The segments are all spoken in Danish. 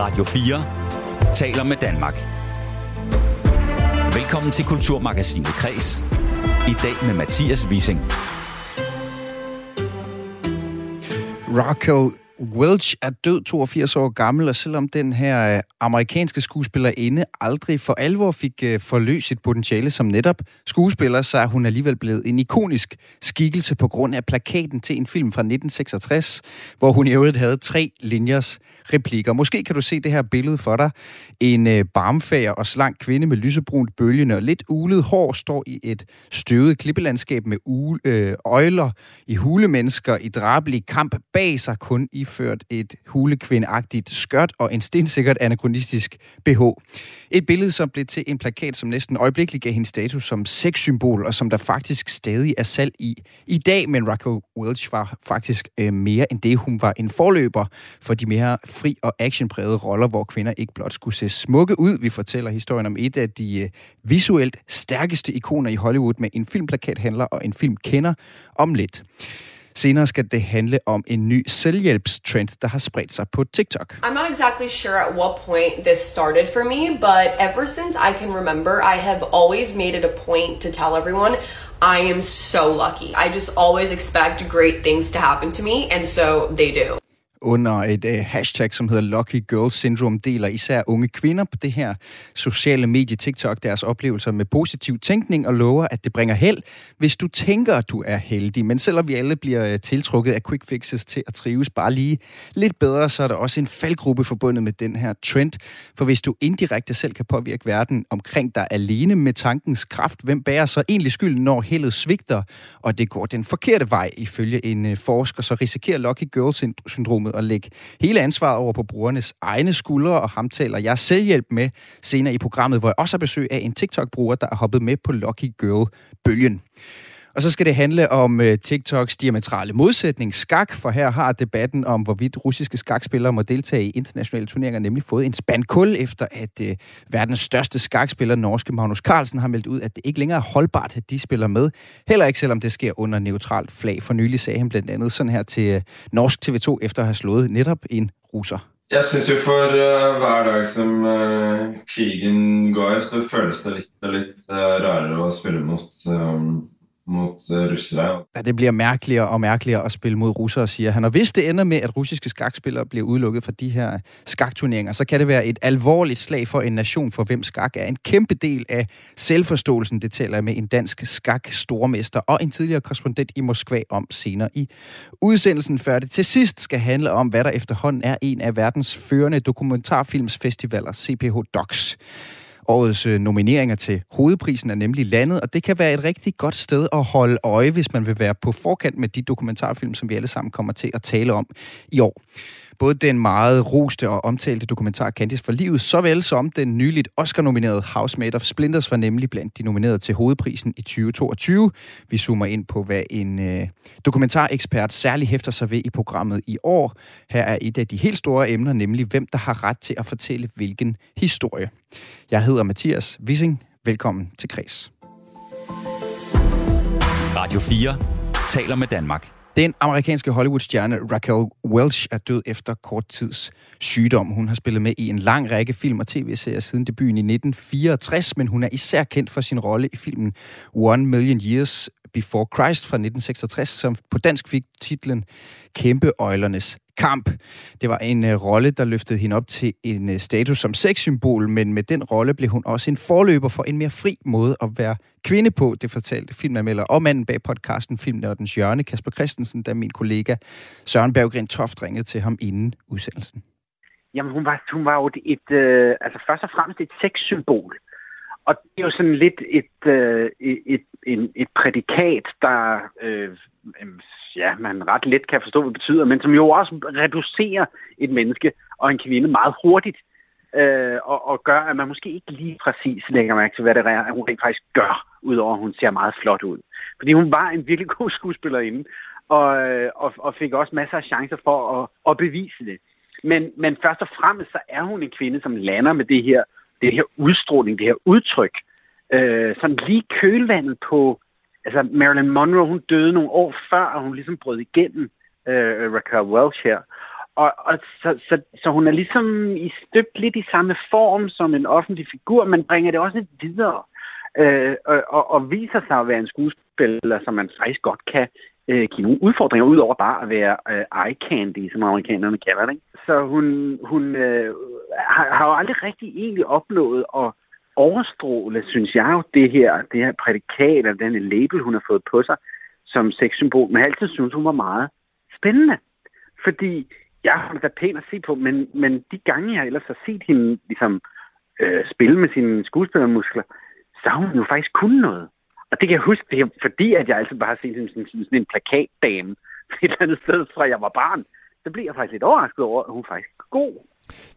Radio 4 taler med Danmark. Velkommen til Kulturmagasinet Kres. I dag med Mathias Wissing. Raquel Welch er død 82 år gammel, og selvom den her øh, amerikanske skuespillerinde aldrig for alvor fik øh, forløst sit potentiale som netop skuespiller, så er hun alligevel blevet en ikonisk skikkelse på grund af plakaten til en film fra 1966, hvor hun i øvrigt havde tre linjers replikker. Måske kan du se det her billede for dig. En øh, barmfager og slank kvinde med lysebrunt bølgende og lidt ulet hår står i et støvet klippelandskab med øjler i hulemennesker i drabelig kamp bag sig kun i iført et hulekvindeagtigt skørt og en stensikkert anachronistisk BH. Et billede, som blev til en plakat, som næsten øjeblikkeligt gav hende status som sexsymbol, og som der faktisk stadig er salg i i dag. Men Raquel Welch var faktisk øh, mere end det. Hun var en forløber for de mere fri og actionprægede roller, hvor kvinder ikke blot skulle se smukke ud. Vi fortæller historien om et af de øh, visuelt stærkeste ikoner i Hollywood med en filmplakathandler og en filmkender om lidt. Senere skal det handle om en ny selvhjælpstrend, der har spredt sig på TikTok. I'm not exactly sure at what point this started for me, but ever since I can remember, I have always made it a point to tell everyone I am so lucky. I just always expect great things to happen to me, and so they do under et øh, hashtag, som hedder Lucky Girl Syndrome, deler især unge kvinder på det her sociale medie TikTok deres oplevelser med positiv tænkning og lover, at det bringer held, hvis du tænker, at du er heldig. Men selvom vi alle bliver øh, tiltrukket af quick fixes til at trives bare lige lidt bedre, så er der også en faldgruppe forbundet med den her trend. For hvis du indirekte selv kan påvirke verden omkring dig alene med tankens kraft, hvem bærer så egentlig skylden, når heldet svigter, og det går den forkerte vej ifølge en øh, forsker, så risikerer Lucky Girl syndromet samfundet og lægge hele ansvaret over på brugernes egne skuldre, og ham taler jeg selvhjælp med senere i programmet, hvor jeg også har besøg af en TikTok-bruger, der er hoppet med på Lucky Girl-bølgen. Og så skal det handle om øh, TikToks diametrale modsætning, skak, for her har debatten om, hvorvidt russiske skakspillere må deltage i internationale turneringer, nemlig fået en spand kul, efter at øh, verdens største skakspiller, norske Magnus Carlsen, har meldt ud, at det ikke længere er holdbart, at de spiller med. Heller ikke selvom det sker under neutralt flag. For nylig sagde han blandt andet sådan her til øh, Norsk TV2, efter at have slået netop en russer. Jeg synes jo for uh, hver dag som uh, krigen går, så føles det lidt, lidt uh, rarere at spille mot um, mod øh, russere. Ja, det bliver mærkeligere og mærkeligere at spille mod russere, siger han. Og hvis det ender med, at russiske skakspillere bliver udelukket fra de her skakturneringer, så kan det være et alvorligt slag for en nation, for hvem skak er en kæmpe del af selvforståelsen. Det taler jeg med en dansk skak-stormester og en tidligere korrespondent i Moskva om senere i udsendelsen, før det til sidst skal handle om, hvad der efterhånden er en af verdens førende dokumentarfilmsfestivaler, CPH Docs. Årets øh, nomineringer til hovedprisen er nemlig landet, og det kan være et rigtig godt sted at holde øje, hvis man vil være på forkant med de dokumentarfilm, som vi alle sammen kommer til at tale om i år. Både den meget roste og omtalte dokumentar Candice for livet, såvel som den nyligt Oscar-nominerede Housemate of Splinters var nemlig blandt de nominerede til hovedprisen i 2022. Vi zoomer ind på, hvad en øh, dokumentarekspert særlig hæfter sig ved i programmet i år. Her er et af de helt store emner, nemlig hvem der har ret til at fortælle hvilken historie. Jeg hedder Mathias Wissing. Velkommen til Kreds. Radio 4 taler med Danmark. Den amerikanske Hollywood-stjerne Raquel Welch er død efter kort tids sygdom. Hun har spillet med i en lang række film og tv-serier siden debuten i 1964, men hun er især kendt for sin rolle i filmen One Million Years Before Christ fra 1966, som på dansk fik titlen Kæmpeøjlernes kamp. Det var en øh, rolle, der løftede hende op til en øh, status som sexsymbol, men med den rolle blev hun også en forløber for en mere fri måde at være kvinde på, det fortalte filmanmelder og manden bag podcasten Filmnørdens Hjørne, Kasper Christensen, da min kollega Søren Berggren Toft ringede til ham inden udsendelsen. Jamen, hun var, hun var jo et, et øh, altså først og fremmest et sexsymbol. Og det er jo sådan lidt et, øh, et, et, et, et prædikat, der øh, Øhm, ja, man ret let kan forstå, hvad det betyder, men som jo også reducerer et menneske og en kvinde meget hurtigt, øh, og, og gør, at man måske ikke lige præcis lægger mærke til, hvad det er, hun rent faktisk gør, udover at hun ser meget flot ud. Fordi hun var en virkelig god skuespillerinde, og, øh, og, og fik også masser af chancer for at, at bevise det. Men, men først og fremmest så er hun en kvinde, som lander med det her, det her udstråling, det her udtryk, øh, sådan lige kølvandet på altså Marilyn Monroe, hun døde nogle år før, og hun ligesom brød igennem øh, Raquel Welch her. Og, og så, så, så hun er ligesom i støbt lidt i samme form som en offentlig figur, men bringer det også lidt videre. Øh, og, og, og viser sig at være en skuespiller, som man faktisk godt kan øh, give nogle udfordringer, ud over bare at være øh, eye candy, som amerikanerne kalder det. Ikke? Så hun, hun øh, har, har jo aldrig rigtig egentlig opnået at overstråle, synes jeg jo, det her, det her prædikat, eller den label, hun har fået på sig som sexsymbol. Men jeg altid synes, hun var meget spændende. Fordi jeg har da pænt at se på, men, men de gange, jeg ellers har set hende ligesom, øh, spille med sine skuespillermuskler, så har hun jo faktisk kun noget. Og det kan jeg huske, det er fordi, at jeg altid bare har set hende som sådan, sådan en plakatdame et eller andet sted, fra jeg var barn. Så blev jeg faktisk lidt overrasket over, at hun faktisk er god.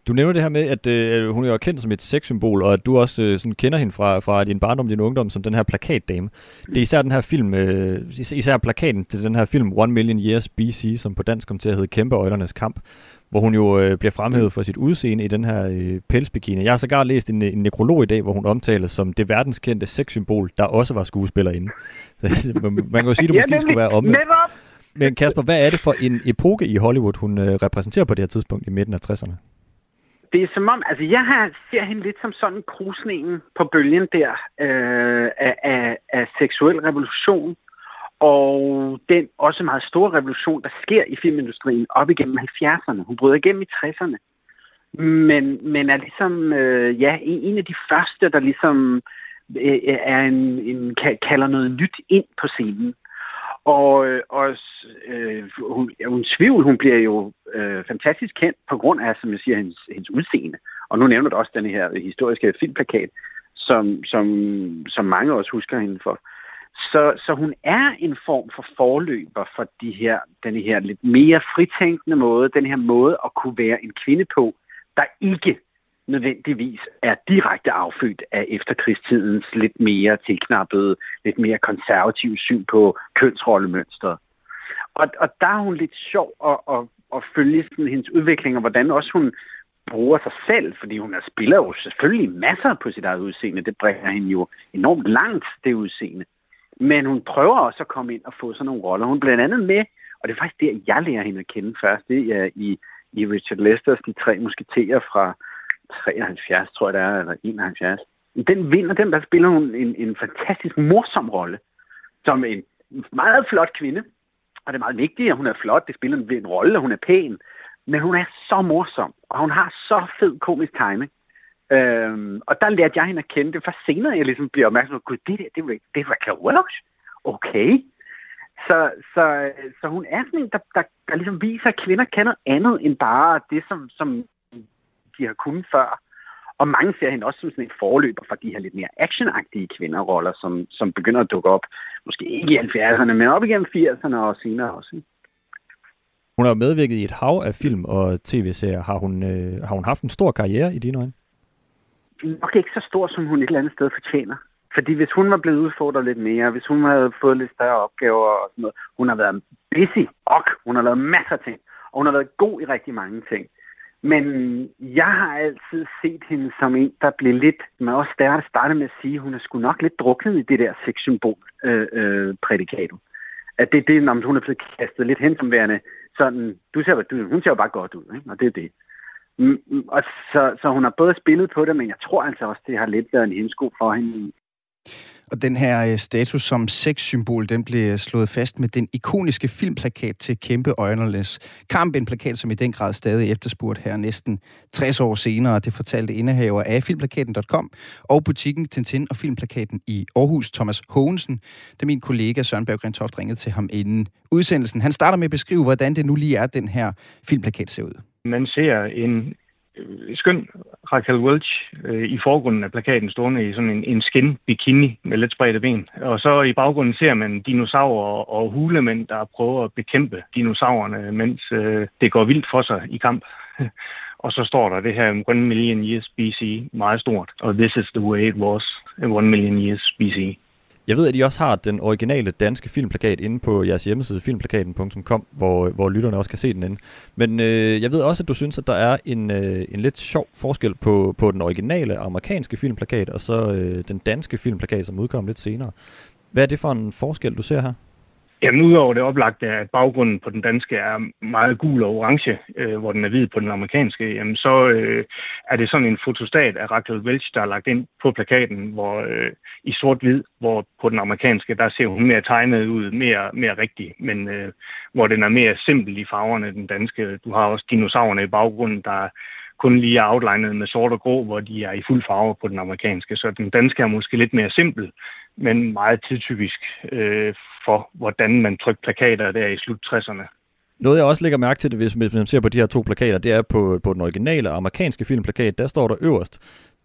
Du nævner det her med, at øh, hun er jo kendt som et sexsymbol, og at du også øh, sådan kender hende fra, fra din barndom, din ungdom, som den her plakatdame. Det er især den her film, øh, især plakaten til den her film One Million Years BC, som på dansk kom til at hedde Kæmpeøjlernes Kamp, hvor hun jo øh, bliver fremhævet for sit udseende i den her øh, pelsbikini. Jeg har sågar læst en, en nekrolog i dag, hvor hun omtales som det verdenskendte sexsymbol, der også var skuespillerinde. Så, man kan jo sige, at det måske skulle være omvendt. Men Kasper, hvad er det for en epoke i Hollywood, hun øh, repræsenterer på det her tidspunkt i midten af 60'erne? Det er som om, altså jeg har, ser hende lidt som sådan krusningen på bølgen der øh, af, af, af seksuel revolution, og den også meget store revolution, der sker i filmindustrien op igennem 70'erne. Hun bryder igennem i 60'erne, men, men er ligesom øh, ja, en af de første, der ligesom øh, er en, en, kalder noget nyt ind på scenen. Og, øh, og øh, hun, ja, hun tvivl, hun bliver jo øh, fantastisk kendt på grund af, som jeg siger, hendes, hendes udseende. Og nu nævner du også den her historiske filmplakat, som, som, som mange også husker hende for. Så, så hun er en form for forløber for de her, den her lidt mere fritænkende måde, den her måde at kunne være en kvinde på, der ikke nødvendigvis er direkte affødt af efterkrigstidens lidt mere tilknappede, lidt mere konservative syn på kønsrollemønster. Og, og der er hun lidt sjov at, at, at følge sådan hendes udvikling, og hvordan også hun bruger sig selv, fordi hun spiller jo selvfølgelig masser på sit eget udseende. Det bringer hende jo enormt langt, det udseende. Men hun prøver også at komme ind og få sådan nogle roller. Hun er blandt andet med, og det er faktisk der, jeg lærer hende at kende først, det er i, i Richard Lesters De Tre Musketerer fra 73, tror jeg det er, eller 71. Den vinder, den der spiller hun en, en fantastisk morsom rolle, som en meget flot kvinde. Og det er meget vigtigt, at hun er flot. Det spiller en, en rolle, og hun er pæn. Men hun er så morsom, og hun har så fed komisk timing. Øhm, og der lærte jeg hende at kende det, for senere jeg ligesom bliver opmærksom på, gud, det der, det, det var Raquel Welch. Okay. Så, så, så hun er sådan en, der, der, der ligesom viser, at kvinder kan noget andet end bare det, som, som de har kunnet før. Og mange ser hende også som sådan et forløber for de her lidt mere actionagtige kvinderroller, som, som begynder at dukke op. Måske ikke i 70'erne, men op igennem 80'erne og senere også. Hun har medvirket i et hav af film og tv-serier. Har hun, øh, har hun haft en stor karriere i dine øjne? Nok ikke så stor, som hun et eller andet sted fortjener. Fordi hvis hun var blevet udfordret lidt mere, hvis hun havde fået lidt større opgaver og sådan noget, hun har været busy, og hun har lavet masser af ting, og hun har været god i rigtig mange ting. Men jeg har altid set hende som en, der blev lidt, man også der startede med at sige, hun er sgu nok lidt druknet i det der sexsymbol øh, øh. At det er det, når hun er blevet kastet lidt hen som værende sådan, du ser, du, hun ser jo bare godt ud, ikke? og det er det. Mm, mm, og så, så hun har både spillet på det, men jeg tror altså også, det har lidt været en hindsko for hende og den her øh, status som sexsymbol, den blev øh, slået fast med den ikoniske filmplakat til Kæmpe Øjnerles Kamp, en plakat, som i den grad stadig efterspurgt her næsten 60 år senere. Det fortalte indehaver af filmplakaten.com og butikken Tintin og filmplakaten i Aarhus, Thomas Hogensen, da min kollega Søren Berg Toft ringede til ham inden udsendelsen. Han starter med at beskrive, hvordan det nu lige er, den her filmplakat ser ud. Man ser en Øh, skøn Raquel Welch øh, i forgrunden af plakaten stående i sådan en, en skin bikini med let spredte ben. Og så i baggrunden ser man dinosaurer og hulemænd, der prøver at bekæmpe dinosaurerne, mens øh, det går vildt for sig i kamp. og så står der det her 1 million years BC meget stort, og this is the way it was 1 million years BC. Jeg ved, at I også har den originale danske filmplakat inde på jeres hjemmeside, filmplakaten.com, hvor, hvor lytterne også kan se den inde. Men øh, jeg ved også, at du synes, at der er en, øh, en lidt sjov forskel på, på den originale amerikanske filmplakat, og så øh, den danske filmplakat, som udkom lidt senere. Hvad er det for en forskel, du ser her? Jamen, udover det oplagte, at baggrunden på den danske er meget gul og orange, øh, hvor den er hvid på den amerikanske, jamen, så øh, er det sådan en fotostat af Raquel Welch, der er lagt ind på plakaten, hvor øh, i sort-hvid, hvor på den amerikanske, der ser hun mere tegnet ud, mere, mere rigtig, men øh, hvor den er mere simpel i farverne, den danske. Du har også dinosaurerne i baggrunden, der kun lige er outlinet med sort og grå, hvor de er i fuld farve på den amerikanske. Så den danske er måske lidt mere simpel, men meget tidtypisk øh, for, hvordan man trykte plakater der i slut 60'erne. Noget jeg også lægger mærke til, hvis man ser på de her to plakater, det er på, på den originale amerikanske filmplakat, der står der øverst,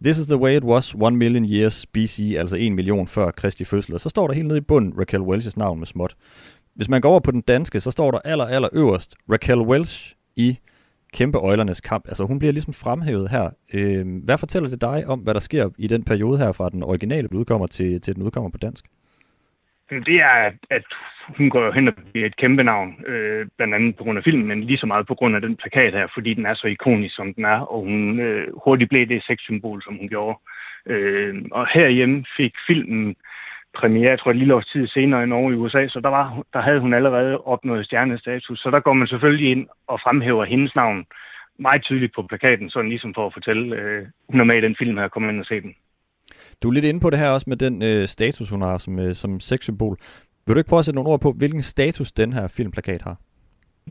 This is the way it was one million years BC, altså en million før Kristi fødsel. Og så står der helt nede i bunden Raquel Welch's navn med småt. Hvis man går over på den danske, så står der aller, aller øverst Raquel Welch i kæmpe øjlernes kamp. Altså hun bliver ligesom fremhævet her. Øh, hvad fortæller det dig om, hvad der sker i den periode her, fra den originale udkommer til, til den udkommer på dansk? Det er, at, at hun går hen og bliver et kæmpe navn, øh, blandt andet på grund af filmen, men lige så meget på grund af den plakat her, fordi den er så ikonisk, som den er, og hun øh, hurtigt blev det sexsymbol, som hun gjorde. Øh, og herhjemme fik filmen premiere, jeg tror et lille års tid senere i Norge i USA, så der, var, der havde hun allerede opnået stjernestatus. Så der går man selvfølgelig ind og fremhæver hendes navn meget tydeligt på plakaten, sådan ligesom for at fortælle, øh, hun er med i den film her, kom ind og se den. Du er lidt inde på det her også med den øh, status, hun har som, øh, som sexsymbol. Vil du ikke prøve at sætte nogle ord på, hvilken status den her filmplakat har?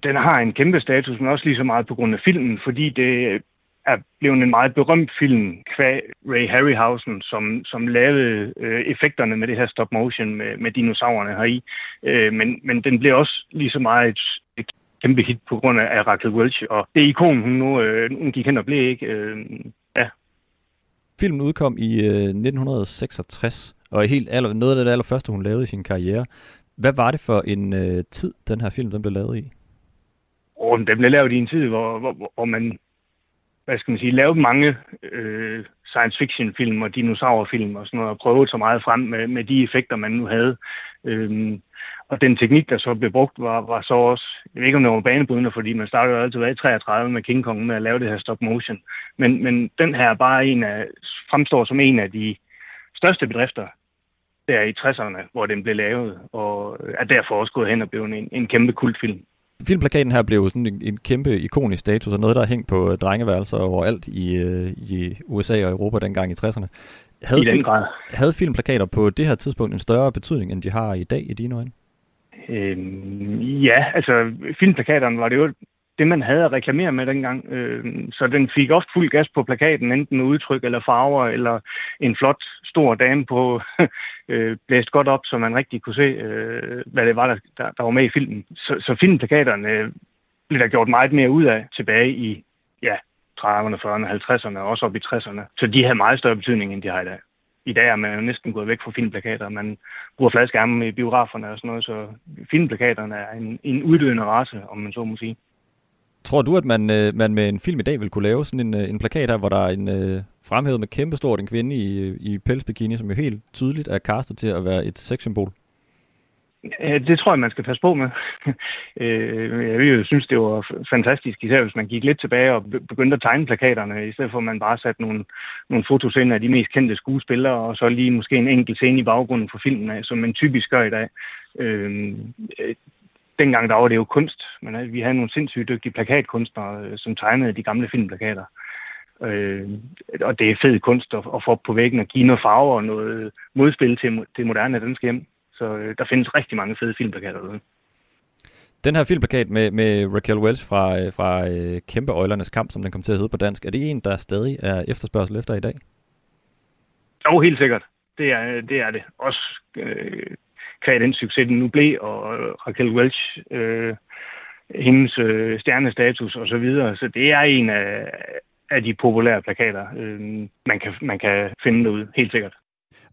Den har en kæmpe status, men også lige så meget på grund af filmen, fordi det er blevet en meget berømt film, kvæg Ray Harryhausen, som, som lavede øh, effekterne med det her stop motion med, med dinosaurerne heri. Øh, men, men den blev også lige så meget et, et kæmpe hit på grund af, af Raquel Welch, og det ikon, hun nu øh, hun gik hen og blev, ikke? Øh, ja. Filmen udkom i øh, 1966, og helt aller, noget af det allerførste, hun lavede i sin karriere. Hvad var det for en øh, tid, den her film den blev lavet i? Og den blev lavet i en tid, hvor, hvor, hvor man hvad skal man sige, lavet mange øh, science fiction film og dinosaurfilm og sådan noget, og prøvet så meget frem med, med de effekter, man nu havde. Øhm, og den teknik, der så blev brugt, var, var så også, jeg ved ikke om det var banebrydende, fordi man startede jo altid i 33 med King Kong med at lave det her stop motion. Men, men den her er bare en af, fremstår som en af de største bedrifter der i 60'erne, hvor den blev lavet, og er derfor også gået hen og blevet en, en kæmpe kultfilm. Filmplakaten her blev sådan en, en kæmpe ikonisk status, og noget, der er hængt på drengeværelser overalt i, øh, i USA og Europa dengang i 60'erne. Havde, I den grad. havde filmplakater på det her tidspunkt en større betydning, end de har i dag i dine øjne? Øhm, ja, altså filmplakaterne var det jo det, man havde at reklamere med dengang. Øh, så den fik ofte fuld gas på plakaten, enten med udtryk eller farver, eller en flot, stor dame på øh, blæst godt op, så man rigtig kunne se, øh, hvad det var, der, der, der var med i filmen. Så, så filmplakaterne øh, blev der gjort meget mere ud af tilbage i ja, 30'erne, 40'erne, 50'erne og også op i 60'erne. Så de havde meget større betydning, end de har i dag. I dag er man jo næsten gået væk fra filmplakater. Man bruger fladskærme i biograferne og sådan noget, så filmplakaterne er en, en uddøende race, om man så må sige. Tror du, at man, øh, man med en film i dag vil kunne lave sådan en, øh, en plakat her, hvor der er en øh, fremhævet med kæmpestort en kvinde i, i pelsbikini, som jo helt tydeligt er castet til at være et sexsymbol? Det tror jeg, man skal passe på med. Øh, jeg vil jo synes, det var fantastisk, især hvis man gik lidt tilbage og begyndte at tegne plakaterne, i stedet for at man bare satte nogle, nogle fotos ind af de mest kendte skuespillere, og så lige måske en enkelt scene i baggrunden for filmen, som man typisk gør i dag. Øh, Dengang der var det jo kunst, men øh, vi havde nogle sindssygt dygtige plakatkunstnere, øh, som tegnede de gamle filmplakater. Øh, og det er fed kunst at, at få op på væggen og give noget farve og noget modspil til det moderne danske hjem. Så øh, der findes rigtig mange fede filmplakater derude. Den her filmplakat med, med Raquel Welch fra, øh, fra øh, Kæmpe Øjlernes Kamp, som den kom til at hedde på dansk, er det en, der stadig er efterspørgsel efter i dag? Jo, helt sikkert. Det er det. Er det. Også øh, kvæg den succes, den nu blev, og Raquel Welch, øh, hendes øh, stjernestatus og så videre. Så det er en af, af de populære plakater, øh, man, kan, man kan finde derude, helt sikkert.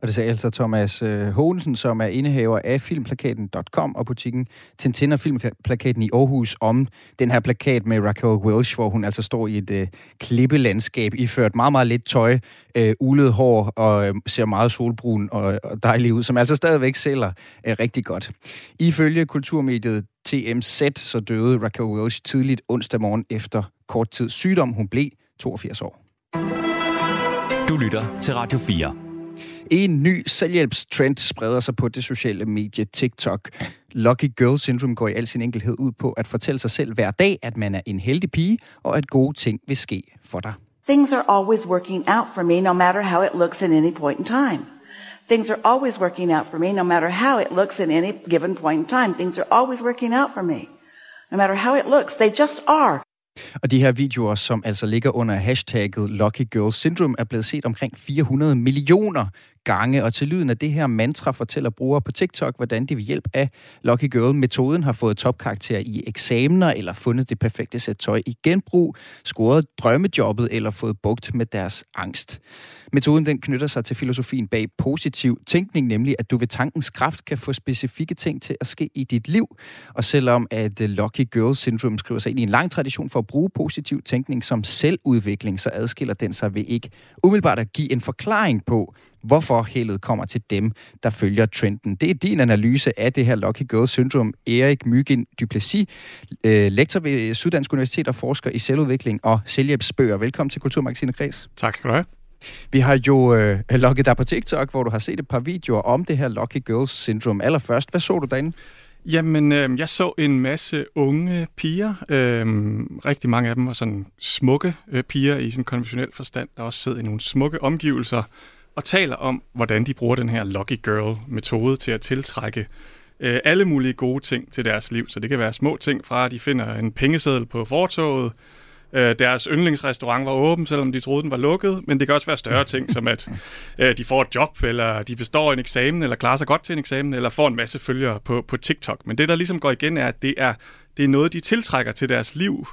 Og det sagde altså Thomas øh, som er indehaver af filmplakaten.com og butikken Tintin og Filmplakaten i Aarhus om den her plakat med Raquel Welch, hvor hun altså står i et øh, klippelandskab iført meget, meget lidt tøj, øh, ulet hår og øh, ser meget solbrun og, og dejlig ud, som altså stadigvæk sælger øh, rigtig godt. Ifølge kulturmediet TMZ, så døde Raquel Welch tidligt onsdag morgen efter kort tid sygdom. Hun blev 82 år. Du lytter til Radio 4. En ny selvhjælpstrend spreder sig på det sociale medie TikTok. Lucky Girl Syndrome går i al sin enkelhed ud på at fortælle sig selv hver dag, at man er en heldig pige, og at gode ting vil ske for dig. Things are always working out for me, no matter how it looks at any point in time. Things are always working out for me, no matter how it looks at any given point in time. Things are always working out for me. No matter how it looks, they just are. Og de her videoer, som altså ligger under hashtagget Lucky Girl Syndrome, er blevet set omkring 400 millioner gange, og til lyden af det her mantra fortæller brugere på TikTok, hvordan de ved hjælp af Lucky Girl-metoden har fået topkarakter i eksamener, eller fundet det perfekte sæt tøj i genbrug, scoret drømmejobbet eller fået bugt med deres angst. Metoden den knytter sig til filosofien bag positiv tænkning, nemlig at du ved tankens kraft kan få specifikke ting til at ske i dit liv. Og selvom at øh, Lucky Girl Syndrome skriver sig ind i en lang tradition for at bruge positiv tænkning som selvudvikling, så adskiller den sig ved ikke umiddelbart at give en forklaring på, hvorfor heldet kommer til dem, der følger trenden. Det er din analyse af det her Lucky Girl Syndrome. Erik Myggen Duplessis, øh, lektor ved Syddansk Universitet og forsker i selvudvikling og selvhjælpsbøger. Velkommen til Kulturmagasinet Kreds. Tak skal du have. Vi har jo øh, logget dig på TikTok, hvor du har set et par videoer om det her Lucky Girls Syndrome. Allerførst, hvad så du derinde? Jamen, øh, jeg så en masse unge piger. Øh, rigtig mange af dem var sådan smukke øh, piger i sådan konventionel forstand, der også sidder i nogle smukke omgivelser og taler om, hvordan de bruger den her Lucky Girl-metode til at tiltrække øh, alle mulige gode ting til deres liv. Så det kan være små ting fra, at de finder en pengeseddel på fortoget, øh, deres yndlingsrestaurant var åben, selvom de troede, den var lukket, men det kan også være større ting, som at øh, de får et job, eller de består en eksamen, eller klarer sig godt til en eksamen, eller får en masse følgere på, på TikTok. Men det, der ligesom går igen, er, at det er, det er noget, de tiltrækker til deres liv,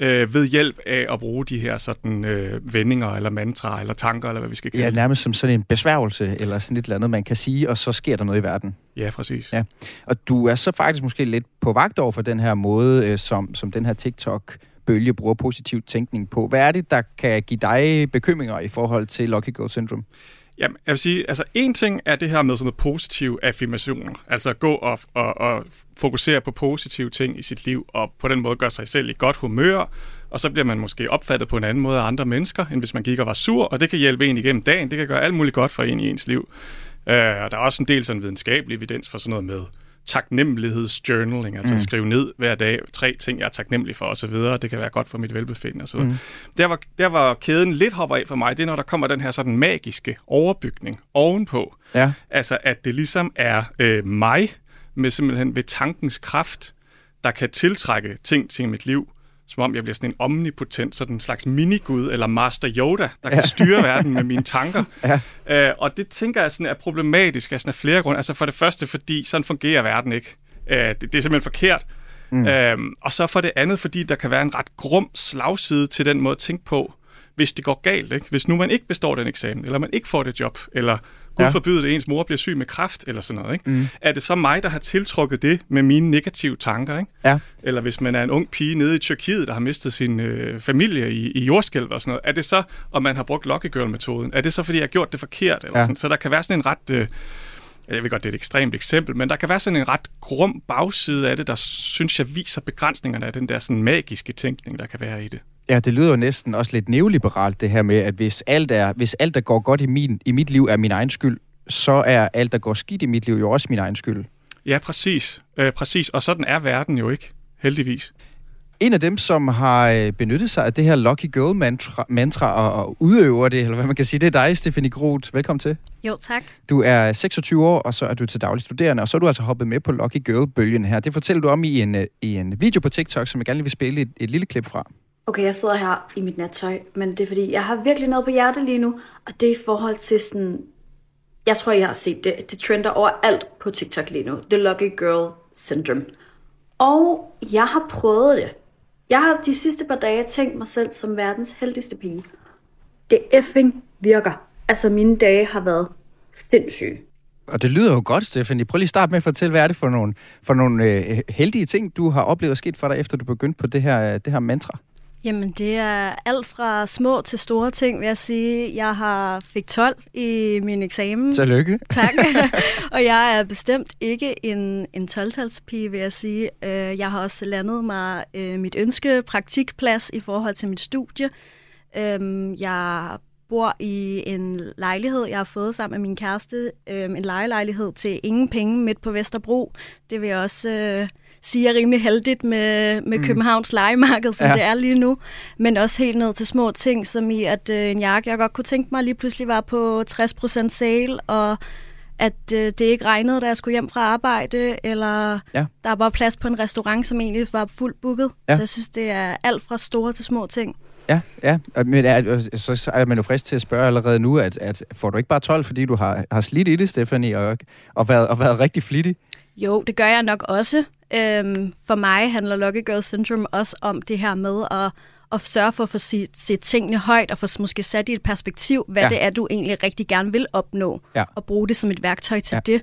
øh, ved hjælp af at bruge de her sådan øh, vendinger, eller mantraer, eller tanker, eller hvad vi skal kalde Ja, nærmest som sådan en besværgelse, eller sådan et eller andet, man kan sige, og så sker der noget i verden. Ja, præcis. Ja. Og du er så faktisk måske lidt på vagt over for den her måde, øh, som, som den her TikTok bølge bruger positiv tænkning på. Hvad er det, der kan give dig bekymringer i forhold til Lucky Girl Syndrome? Jamen, jeg vil sige, altså en ting er det her med sådan noget positive affirmationer. Altså gå og, og, og fokusere på positive ting i sit liv, og på den måde gøre sig selv i godt humør, og så bliver man måske opfattet på en anden måde af andre mennesker, end hvis man gik og var sur, og det kan hjælpe en igennem dagen. Det kan gøre alt muligt godt for en i ens liv. Uh, og der er også en del sådan videnskabelig evidens for sådan noget med taknemmelighedsjournaling, altså mm. skrive ned hver dag tre ting, jeg er taknemmelig for osv. Det kan være godt for mit velbefindende osv. Mm. Der, var, der var kæden lidt hopper af for mig, det er, når der kommer den her sådan magiske overbygning ovenpå. Ja. Altså, at det ligesom er øh, mig, med simpelthen ved tankens kraft, der kan tiltrække ting til mit liv, som om jeg bliver sådan en omnipotent, sådan en slags minigud eller master Yoda, der kan ja. styre verden med mine tanker. Ja. Øh, og det tænker jeg sådan er problematisk af, sådan af flere grunde. Altså for det første, fordi sådan fungerer verden ikke. Øh, det, det er simpelthen forkert. Mm. Øh, og så for det andet, fordi der kan være en ret grum slagside til den måde at tænke på, hvis det går galt. Ikke? Hvis nu man ikke består den eksamen, eller man ikke får det job, eller Gud ja. forbyde det, ens mor bliver syg med kræft, eller sådan noget. Ikke? Mm. Er det så mig, der har tiltrukket det med mine negative tanker? Ikke? Ja. Eller hvis man er en ung pige nede i Tyrkiet, der har mistet sin øh, familie i, i jordskælv og sådan noget, er det så, om man har brugt Lucky Girl-metoden, er det så, fordi jeg har gjort det forkert? Eller ja. sådan? Så der kan være sådan en ret... Øh, jeg ved godt, det er et ekstremt eksempel, men der kan være sådan en ret grum bagside af det, der synes jeg viser begrænsningerne af den der sådan magiske tænkning, der kan være i det. Ja, det lyder jo næsten også lidt neoliberalt, det her med, at hvis alt, er, hvis alt der går godt i, min, i mit liv, er min egen skyld, så er alt, der går skidt i mit liv, jo også min egen skyld. Ja, præcis. Øh, præcis. Og sådan er verden jo ikke, heldigvis. En af dem, som har øh, benyttet sig af det her Lucky Girl mantra, mantra og, og udøver det, eller hvad man kan sige, det er dig, Stephanie Groth. Velkommen til. Jo, tak. Du er 26 år, og så er du til daglig studerende, og så er du altså hoppet med på Lucky Girl-bølgen her. Det fortæller du om i en, øh, i en video på TikTok, som jeg gerne vil spille et, et lille klip fra. Okay, jeg sidder her i mit nattøj, men det er fordi, jeg har virkelig noget på hjertet lige nu, og det er i forhold til sådan... Jeg tror, jeg har set det. Det trender overalt på TikTok lige nu. The Lucky Girl Syndrome. Og jeg har prøvet det. Jeg har de sidste par dage tænkt mig selv som verdens heldigste pige. Det effing virker. Altså, mine dage har været sindssyge. Og det lyder jo godt, Stephanie. Prøv lige at starte med at fortælle, hvad er det for nogle, for nogle øh, heldige ting, du har oplevet sket for dig, efter du begyndte på det her, øh, det her mantra? Jamen, det er alt fra små til store ting, vil jeg sige. Jeg har fik 12 i min eksamen. Tillykke. Tak. og jeg er bestemt ikke en, en 12-talspige, vil jeg sige. Øh, jeg har også landet mig øh, mit ønske praktikplads i forhold til mit studie. Øhm, jeg bor i en lejlighed, jeg har fået sammen med min kæreste. Øh, en lejelejlighed til ingen penge midt på Vesterbro. Det vil jeg også øh, sige er rimelig heldigt med, med mm. Københavns lejemarked, som ja. det er lige nu. Men også helt ned til små ting, som i at øh, en jakke, jeg godt kunne tænke mig, lige pludselig var på 60% sale, og at øh, det ikke regnede, da jeg skulle hjem fra arbejde, eller ja. der var plads på en restaurant, som egentlig var fuldt booket. Ja. Så jeg synes, det er alt fra store til små ting. Ja, ja. Men er, så er man jo frisk til at spørge allerede nu, at, at får du ikke bare 12, fordi du har, har slidt i det, Stephanie, og, og, været, og været rigtig flittig? Jo, det gør jeg nok også. Øhm, for mig handler Lucky Girl Syndrome også om det her med at, at sørge for at få set, set tingene højt, og få måske sat i et perspektiv, hvad ja. det er, du egentlig rigtig gerne vil opnå, ja. og bruge det som et værktøj til ja. det.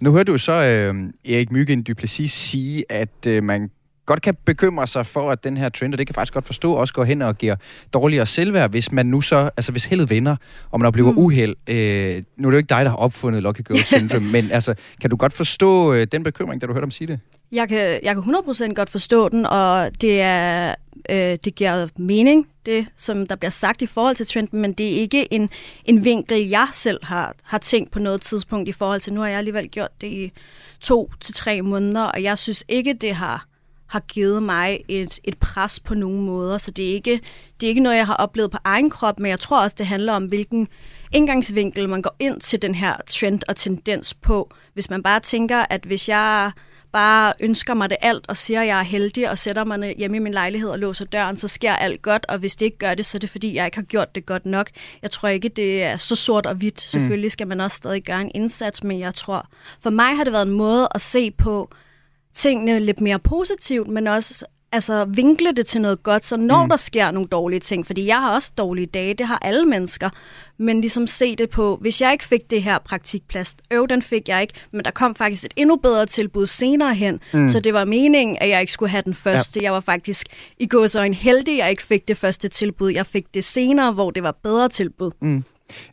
Nu hørte du så øh, Erik Myggen Duplessis sige, at øh, man godt kan bekymre sig for, at den her trend, og det kan faktisk godt forstå, også går hen og giver dårligere selvværd, hvis man nu så, altså hvis heldet vinder, og man oplever mm. uheld. Øh, nu er det jo ikke dig, der har opfundet Lucky Girl Syndrome, men altså, kan du godt forstå øh, den bekymring, da du hørte om sige det? Jeg kan, jeg kan 100% godt forstå den, og det, er, øh, det giver mening, det som der bliver sagt i forhold til trenden, men det er ikke en, en vinkel, jeg selv har, har tænkt på noget tidspunkt i forhold til, nu har jeg alligevel gjort det i to til tre måneder, og jeg synes ikke, det har har givet mig et, et pres på nogen måder, så det er, ikke, det er ikke noget, jeg har oplevet på egen krop, men jeg tror også, det handler om, hvilken indgangsvinkel man går ind til den her trend og tendens på. Hvis man bare tænker, at hvis jeg bare ønsker mig det alt og siger, at jeg er heldig og sætter mig hjemme i min lejlighed og låser døren, så sker alt godt, og hvis det ikke gør det, så er det fordi, jeg ikke har gjort det godt nok. Jeg tror ikke, det er så sort og hvidt. Mm. Selvfølgelig skal man også stadig gøre en indsats, men jeg tror, for mig har det været en måde at se på, tingene lidt mere positivt, men også altså, vinkle det til noget godt, så når mm. der sker nogle dårlige ting, fordi jeg har også dårlige dage, det har alle mennesker, men ligesom se det på, hvis jeg ikke fik det her praktikplads, øv, den fik jeg ikke, men der kom faktisk et endnu bedre tilbud senere hen, mm. så det var meningen, at jeg ikke skulle have den første. Ja. Jeg var faktisk i går så en heldig, jeg ikke fik det første tilbud. Jeg fik det senere, hvor det var bedre tilbud. Mm.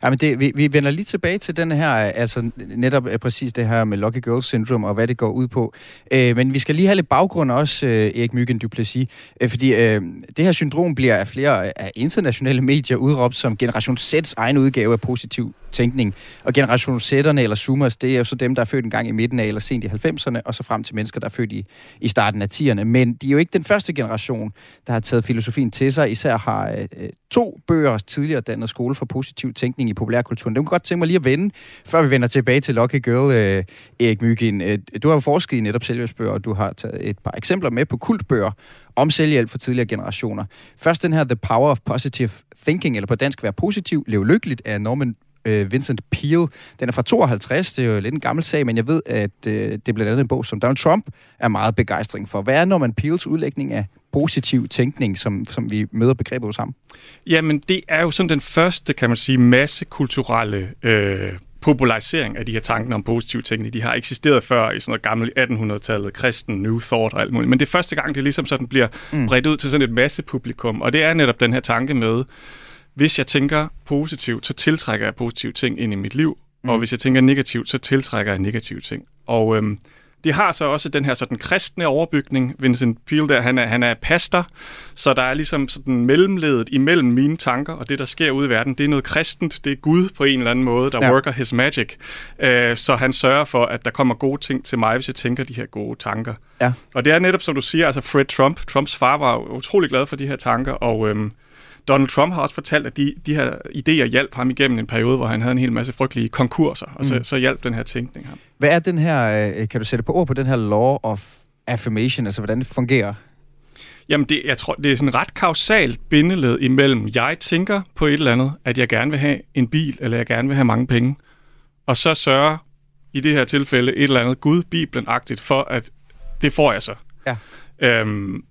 Ja, men det, vi, vi vender lige tilbage til den her, altså netop øh, præcis det her med Lucky Girl Syndrome og hvad det går ud på. Øh, men vi skal lige have lidt baggrund også, øh, Erik Myggen Duplessis, øh, fordi øh, det her syndrom bliver af flere øh, af internationale medier udråbt som Generation Z's egen udgave af positiv tænkning. Og generation Z'erne eller Zoomers, det er jo så dem, der er født en gang i midten af eller sent i 90'erne, og så frem til mennesker, der er født i, i starten af 10'erne. Men de er jo ikke den første generation, der har taget filosofien til sig. Især har øh, øh to bøger tidligere dannet skole for positiv tænkning tænkning i populærkulturen. Det kunne godt tænke mig lige at vende, før vi vender tilbage til Lucky Girl, øh, Erik Mygin. Øh, du har jo forsket i netop selvhjælpsbøger, og du har taget et par eksempler med på kultbøger om selvhjælp for tidligere generationer. Først den her The Power of Positive Thinking, eller på dansk være positiv, lev lykkeligt, af Norman øh, Vincent Peale. Den er fra 52, det er jo lidt en gammel sag, men jeg ved, at øh, det er blandt andet en bog, som Donald Trump er meget begejstring for. Hvad er Norman Peales udlægning af positiv tænkning, som, som vi møder begrebet hos ham? Jamen, det er jo sådan den første, kan man sige, massekulturelle øh, popularisering af de her tanker om positiv tænkning. De har eksisteret før i sådan noget gammelt 1800-tallet, kristen, New Thought og alt muligt. Men det er første gang, det ligesom sådan bliver mm. bredt ud til sådan et massepublikum. Og det er netop den her tanke med, hvis jeg tænker positivt, så tiltrækker jeg positive ting ind i mit liv, mm. og hvis jeg tænker negativt, så tiltrækker jeg negative ting. Og øhm, det har så også den her sådan kristne overbygning. Vincent Peale der, han er, han er pastor, så der er ligesom sådan mellemledet imellem mine tanker og det, der sker ude i verden. Det er noget kristent, det er Gud på en eller anden måde, der ja. worker his magic. Øh, så han sørger for, at der kommer gode ting til mig, hvis jeg tænker de her gode tanker. Ja. Og det er netop, som du siger, altså Fred Trump. Trumps far var utrolig glad for de her tanker, og øhm, Donald Trump har også fortalt, at de, de her idéer hjalp ham igennem en periode, hvor han havde en hel masse frygtelige konkurser, og så, mm. så hjalp den her tænkning ham. Hvad er den her, øh, kan du sætte på ord på den her law of affirmation, altså hvordan det fungerer? Jamen, det, jeg tror, det er sådan ret kausalt bindeled imellem, jeg tænker på et eller andet, at jeg gerne vil have en bil, eller jeg gerne vil have mange penge, og så sørger i det her tilfælde et eller andet Gud, Bibelen-agtigt, for at det får jeg så. Ja. Øhm,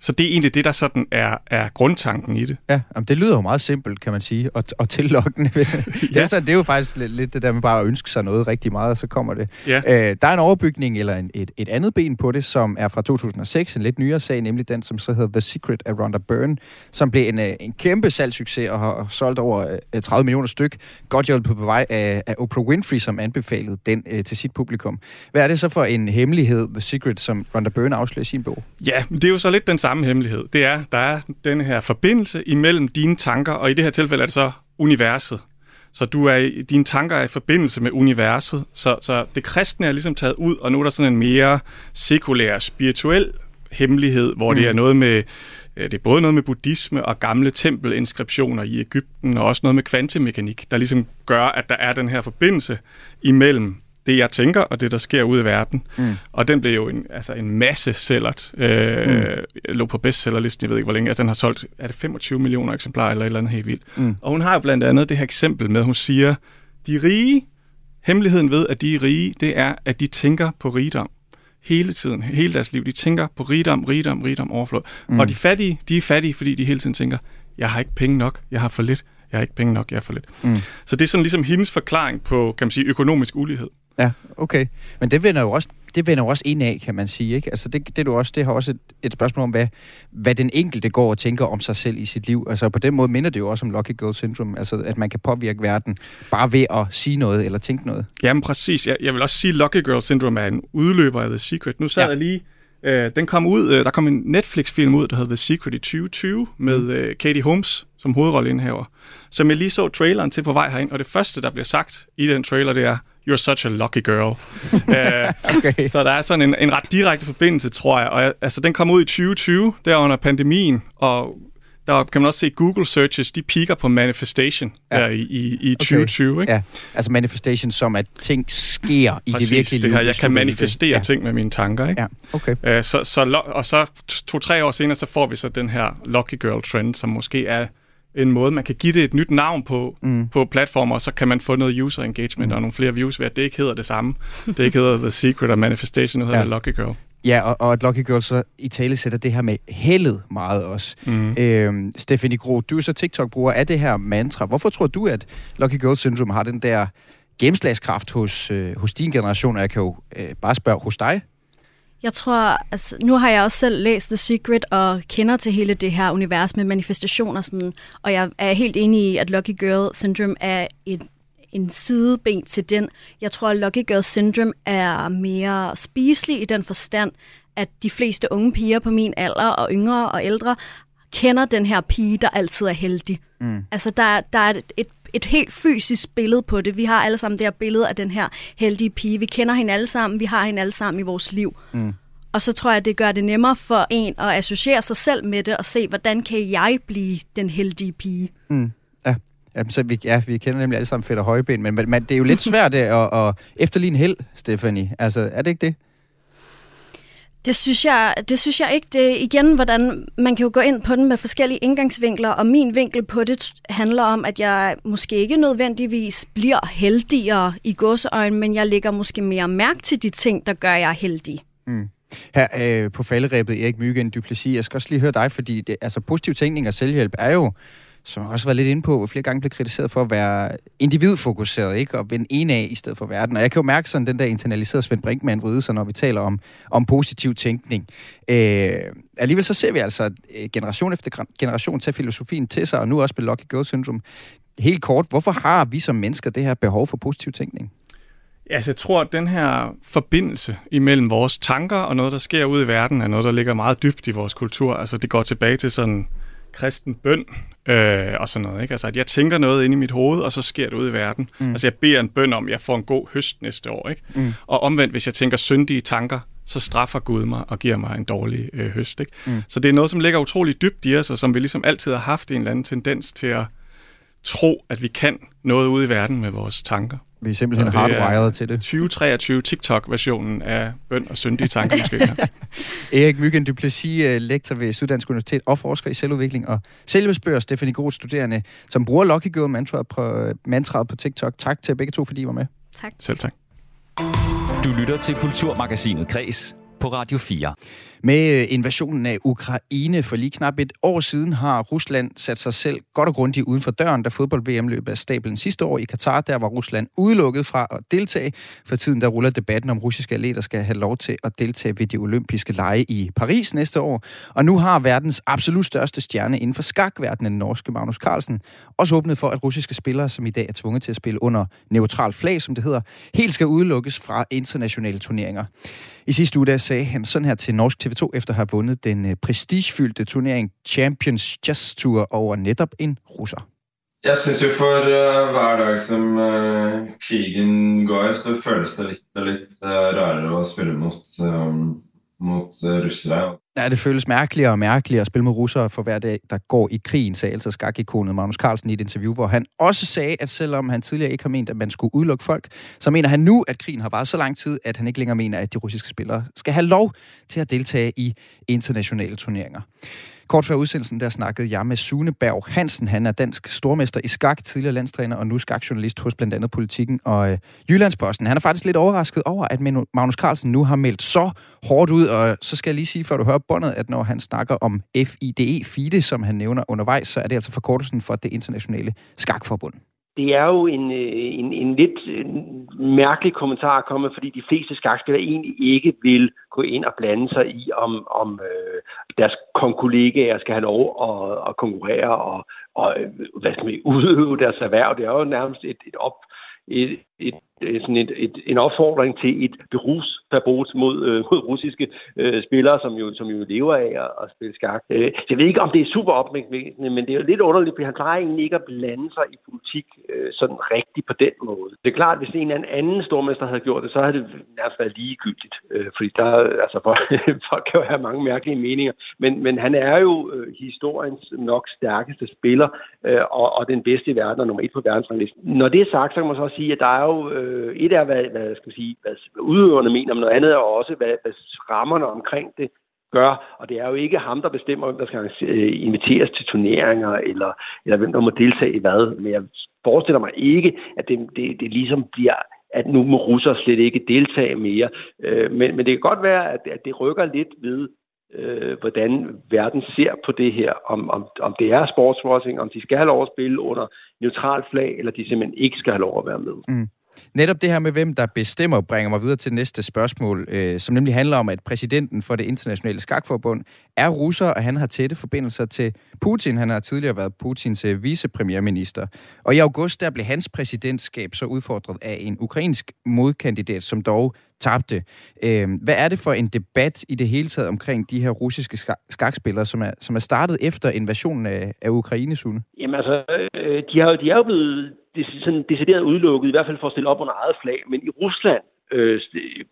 så det er egentlig det, der sådan er, er grundtanken i det. Ja, jamen det lyder jo meget simpelt, kan man sige, og, og tillokkende. ja. det, er så, det er jo faktisk lidt, lidt det der med bare at ønske sig noget rigtig meget, og så kommer det. Ja. Øh, der er en overbygning, eller en, et, et andet ben på det, som er fra 2006, en lidt nyere sag, nemlig den, som så hedder The Secret af Rhonda Byrne, som blev en, øh, en kæmpe salgssucces og har solgt over 30 øh, millioner styk. Godt hjulpet på vej af, af Oprah Winfrey, som anbefalede den øh, til sit publikum. Hvad er det så for en hemmelighed, The Secret, som Rhonda Byrne afslører i sin bog? Ja, det er jo så lidt den samme hemmelighed. Det er, der er den her forbindelse imellem dine tanker, og i det her tilfælde er det så universet. Så du er, dine tanker er i forbindelse med universet. Så, så det kristne er ligesom taget ud, og nu er der sådan en mere sekulær, spirituel hemmelighed, hvor mm. det er noget med øh, det er både noget med buddhisme og gamle tempelinskriptioner i Ægypten, og også noget med kvantemekanik, der ligesom gør, at der er den her forbindelse imellem det, jeg tænker, og det, der sker ude i verden. Mm. Og den blev jo en, altså en masse sælgert. Øh, mm. lå på bestsellerlisten, jeg ved ikke hvor længe. Altså, den har solgt, er det 25 millioner eksemplarer, eller et eller andet helt vildt. Mm. Og hun har jo blandt andet det her eksempel med, at hun siger, de rige, hemmeligheden ved, at de er rige, det er, at de tænker på rigdom hele tiden, hele deres liv. De tænker på rigdom, rigdom, rigdom, overflod. Mm. Og de fattige, de er fattige, fordi de hele tiden tænker, jeg har ikke penge nok, jeg har for lidt, jeg har ikke penge nok, jeg har for lidt. Mm. Så det er sådan ligesom hendes forklaring på, kan man sige, økonomisk ulighed. Ja, okay. Men det vender jo også, det vender jo også ind af, kan man sige. Ikke? Altså det, det, du også, det har også et, et spørgsmål om, hvad, hvad den enkelte går og tænker om sig selv i sit liv. Altså på den måde minder det jo også om Lucky Girl Syndrome, altså at man kan påvirke verden bare ved at sige noget eller tænke noget. Jamen præcis. Jeg, jeg vil også sige, at Lucky Girl Syndrome er en udløber af The Secret. Nu sad ja. jeg lige Øh, den kom ud, øh, der kom en Netflix-film ud, der hedder The Secret i 2020, med mm. øh, Katie Holmes som hovedrolleindhaver, som jeg lige så traileren til på vej herind, og det første, der bliver sagt i den trailer, det er, you're such a lucky girl. uh, okay. Så der er sådan en, en ret direkte forbindelse, tror jeg. Og jeg, altså, den kom ud i 2020, der under pandemien, og der kan man også se Google searches, de piker på manifestation ja. der i, i, i 2020. Okay. Ikke? Ja, altså manifestation som, at ting sker i Præcis, det virkelige det her, jeg kan manifestere ja. ting med mine tanker. Ikke? Ja, okay. Uh, så, så, og så to-tre år senere, så får vi så den her lucky girl trend, som måske er en måde, man kan give det et nyt navn på, mm. på platformer, og så kan man få noget user engagement mm. og nogle flere views ved, at det ikke hedder det samme. det ikke hedder The Secret og Manifestation, det hedder ja. Lucky Girl. Ja, og, og at Lucky Girl så i tale sætter det her med heldet meget også. Mm. Øhm, Stephanie Gro, du er så TikTok-bruger af det her mantra. Hvorfor tror du, at Lucky Girl Syndrome har den der gennemslagskraft hos, øh, hos din generation? Og jeg kan jo øh, bare spørge hos dig. Jeg tror, altså, nu har jeg også selv læst The Secret og kender til hele det her univers med manifestationer, sådan, og jeg er helt enig i, at Lucky Girl Syndrome er et, en sideben til den. Jeg tror, at Lucky Girl Syndrome er mere spiselig i den forstand, at de fleste unge piger på min alder og yngre og ældre kender den her pige, der altid er heldig. Mm. Altså, der, der er et, et et helt fysisk billede på det. Vi har alle sammen det her billede af den her heldige pige. Vi kender hende alle sammen. Vi har hende alle sammen i vores liv. Mm. Og så tror jeg, det gør det nemmere for en at associere sig selv med det og se, hvordan kan jeg blive den heldige pige. Mm. Ja. Jamen, så vi, ja, vi kender nemlig alle sammen fedt og højben, men, men det er jo lidt svært at, at efterligne held, Stephanie. Altså, er det ikke det? Det synes jeg, det synes jeg ikke. Det igen, hvordan man kan jo gå ind på den med forskellige indgangsvinkler, og min vinkel på det handler om, at jeg måske ikke nødvendigvis bliver heldigere i godseøjen, men jeg lægger måske mere mærke til de ting, der gør jeg heldig. Mm. Her øh, på falderæbet, Erik Mygen Duplessis, jeg skal også lige høre dig, fordi det, altså, positiv tænkning og selvhjælp er jo som jeg også var lidt inde på, flere gange blev kritiseret for at være individfokuseret, ikke? Og vende en af i stedet for verden. Og jeg kan jo mærke sådan den der internaliserede Svend Brinkmann vride sig, når vi taler om, om positiv tænkning. Øh, alligevel så ser vi altså øh, generation efter generation tage filosofien til sig, og nu også med Lucky Girl Syndrome. Helt kort, hvorfor har vi som mennesker det her behov for positiv tænkning? Altså, jeg tror, at den her forbindelse imellem vores tanker og noget, der sker ude i verden, er noget, der ligger meget dybt i vores kultur. Altså, det går tilbage til sådan kristen bøn øh, og sådan noget. Ikke? Altså, at jeg tænker noget ind i mit hoved, og så sker det ud i verden. Mm. Altså, jeg beder en bøn om, at jeg får en god høst næste år. Ikke? Mm. Og omvendt, hvis jeg tænker syndige tanker, så straffer Gud mig og giver mig en dårlig øh, høst. Ikke? Mm. Så det er noget, som ligger utrolig dybt i os, og som vi ligesom altid har haft en eller anden tendens til at tro, at vi kan noget ude i verden med vores tanker. Vi er simpelthen hardwired til det. 2023 TikTok-versionen af bøn og syndige tanker, måske. Erik Myggen Duplessis, øh, lektor ved Syddansk Universitet og forsker i selvudvikling og selvbesbør Stefanie Gros studerende, som bruger Lucky Girl mantraet på, mantraet på TikTok. Tak til begge to, fordi I var med. Tak. Selv tak. Du lytter til Kulturmagasinet Kres på Radio 4. Med øh, invasionen af Ukraine for lige knap et år siden har Rusland sat sig selv godt og grundigt uden for døren, da fodbold-VM løb af stablen sidste år i Katar. Der var Rusland udelukket fra at deltage. For tiden der ruller debatten om russiske atleter skal have lov til at deltage ved de olympiske lege i Paris næste år. Og nu har verdens absolut største stjerne inden for skakverdenen, norske Magnus Carlsen, også åbnet for, at russiske spillere, som i dag er tvunget til at spille under neutral flag, som det hedder, helt skal udelukkes fra internationale turneringer. I sidste uge der sagde han sådan her til Norsk TV2 efter at have vundet den øh, prestigefyldte turnering Champions Chess Tour over netop en russer. Jeg syns jo for uh, hver dag som uh, krigen går, så føles det litt og litt uh, rarere å spille mot, um, mot russere. Ja, det føles mærkeligere og mærkeligere at spille med russere for hver dag, der går i krigen, sagde altså skakikonet Magnus Carlsen i et interview, hvor han også sagde, at selvom han tidligere ikke har ment, at man skulle udelukke folk, så mener han nu, at krigen har varet så lang tid, at han ikke længere mener, at de russiske spillere skal have lov til at deltage i internationale turneringer. Kort før udsendelsen, der snakkede jeg med Sune Berg Hansen. Han er dansk stormester i skak, tidligere landstræner og nu skakjournalist hos blandt andet Politiken og øh, Jyllandsposten. Han er faktisk lidt overrasket over, at Magnus Carlsen nu har meldt så hårdt ud, og så skal jeg lige sige, før du hører båndet, at når han snakker om FIDE, FIDE, som han nævner undervejs, så er det altså forkortelsen for det internationale skakforbund det er jo en, øh, en, en lidt øh, mærkelig kommentar at komme, fordi de fleste skakspillere egentlig ikke vil gå ind og blande sig i, om, om øh, deres kollegaer skal have lov at, at konkurrere og, og øh, hvad skal man, udøve deres erhverv. Det er jo nærmest et, et op, et, et, Øh, sådan et, et, en opfordring til et berusverbot mod, øh, mod russiske øh, spillere, som jo, som jo lever af at, at spille skak. Øh, jeg ved ikke, om det er super opmægtende, men det er jo lidt underligt, fordi han plejer egentlig ikke at blande sig i politik øh, sådan rigtigt på den måde. Det er klart, at hvis en eller anden stormester havde gjort det, så havde det nærmest været ligegyldigt, øh, fordi der, altså, folk, folk kan jo have mange mærkelige meninger, men, men han er jo øh, historiens nok stærkeste spiller, øh, og, og den bedste i verden, og nummer et på verdensranglisten. Når det er sagt, så kan man så også sige, at der er jo øh, Øh, et er, hvad, hvad, skal sige, hvad udøverne mener, men noget andet er også, hvad, hvad rammerne omkring det gør, og det er jo ikke ham, der bestemmer, hvem der skal øh, inviteres til turneringer, eller, eller hvem der må deltage i hvad. Men jeg forestiller mig ikke, at det, det, det ligesom bliver at nu må russere slet ikke deltage mere. Øh, men, men det kan godt være, at, at det rykker lidt ved, øh, hvordan verden ser på det her. Om, om, om det er sportswashing, om de skal have lov at spille under neutral flag, eller de simpelthen ikke skal have lov at være med. Mm. Netop det her med, hvem der bestemmer, bringer mig videre til næste spørgsmål, øh, som nemlig handler om, at præsidenten for det internationale skakforbund er russer, og han har tætte forbindelser til Putin. Han har tidligere været Putins øh, vicepremierminister. Og i august, der blev hans præsidentskab så udfordret af en ukrainsk modkandidat, som dog tabte. Øh, hvad er det for en debat i det hele taget omkring de her russiske skakspillere, som er, som er startet efter invasionen af, af Ukraine, Sune? Jamen altså, øh, de, har, de er jo blevet sådan decideret udelukket, i hvert fald for at stille op under eget flag. Men i Rusland øh,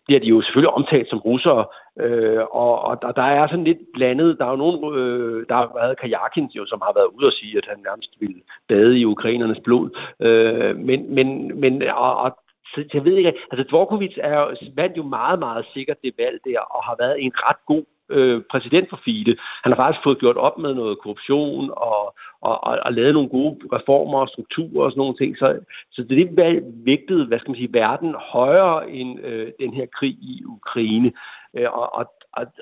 bliver de jo selvfølgelig omtalt som russere, øh, og, og der, der er sådan lidt blandet. Der er jo nogen, øh, der har været Kajakin, jo, som har været ude og sige, at han nærmest ville bade i ukrainernes blod. Øh, men, men, men og, og så jeg ved ikke, altså Dvorkovic er, vandt jo meget, meget sikkert det valg der, og har været en ret god øh, præsident for FIDE. Han har faktisk fået gjort op med noget korruption og, og, og, og lavet nogle gode reformer og strukturer og sådan nogle ting. Så, så det er vægtede, hvad skal man sige, verden højere end øh, den her krig i Ukraine. Øh, og, og,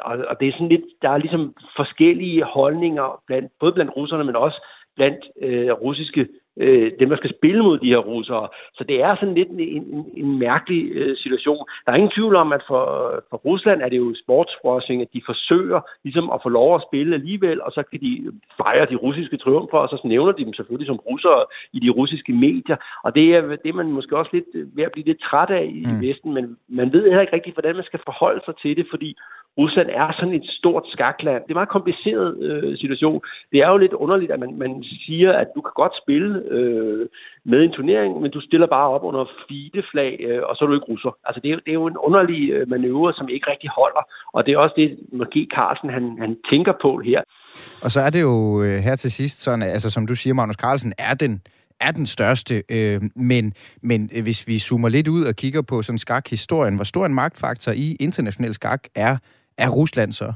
og, og det er sådan lidt, der er ligesom forskellige holdninger, blandt, både blandt russerne, men også blandt øh, russiske øh, dem, der skal spille mod de her russere. Så det er sådan lidt en, en, en mærkelig øh, situation. Der er ingen tvivl om, at for, for Rusland er det jo sportswashing, at de forsøger ligesom at få lov at spille alligevel, og så kan de fejre de russiske triumfer, og så nævner de dem selvfølgelig som russere i de russiske medier. Og det er det, er man måske også lidt ved at blive lidt træt af i mm. Vesten, men man ved heller ikke rigtig, hvordan man skal forholde sig til det, fordi Rusland er sådan et stort skakland. Det er en meget kompliceret øh, situation. Det er jo lidt underligt, at man, man siger, at du kan godt spille øh, med en turnering, men du stiller bare op under fide-flag, øh, og så er du ikke russer. Altså, det er, det er jo en underlig øh, manøvre, som ikke rigtig holder. Og det er også det, måske Carlsen han, han tænker på her. Og så er det jo øh, her til sidst sådan, altså som du siger, Magnus Carlsen er den er den største, øh, men, men øh, hvis vi zoomer lidt ud og kigger på sådan skakhistorien, hvor stor en magtfaktor i international skak er er Rusland så?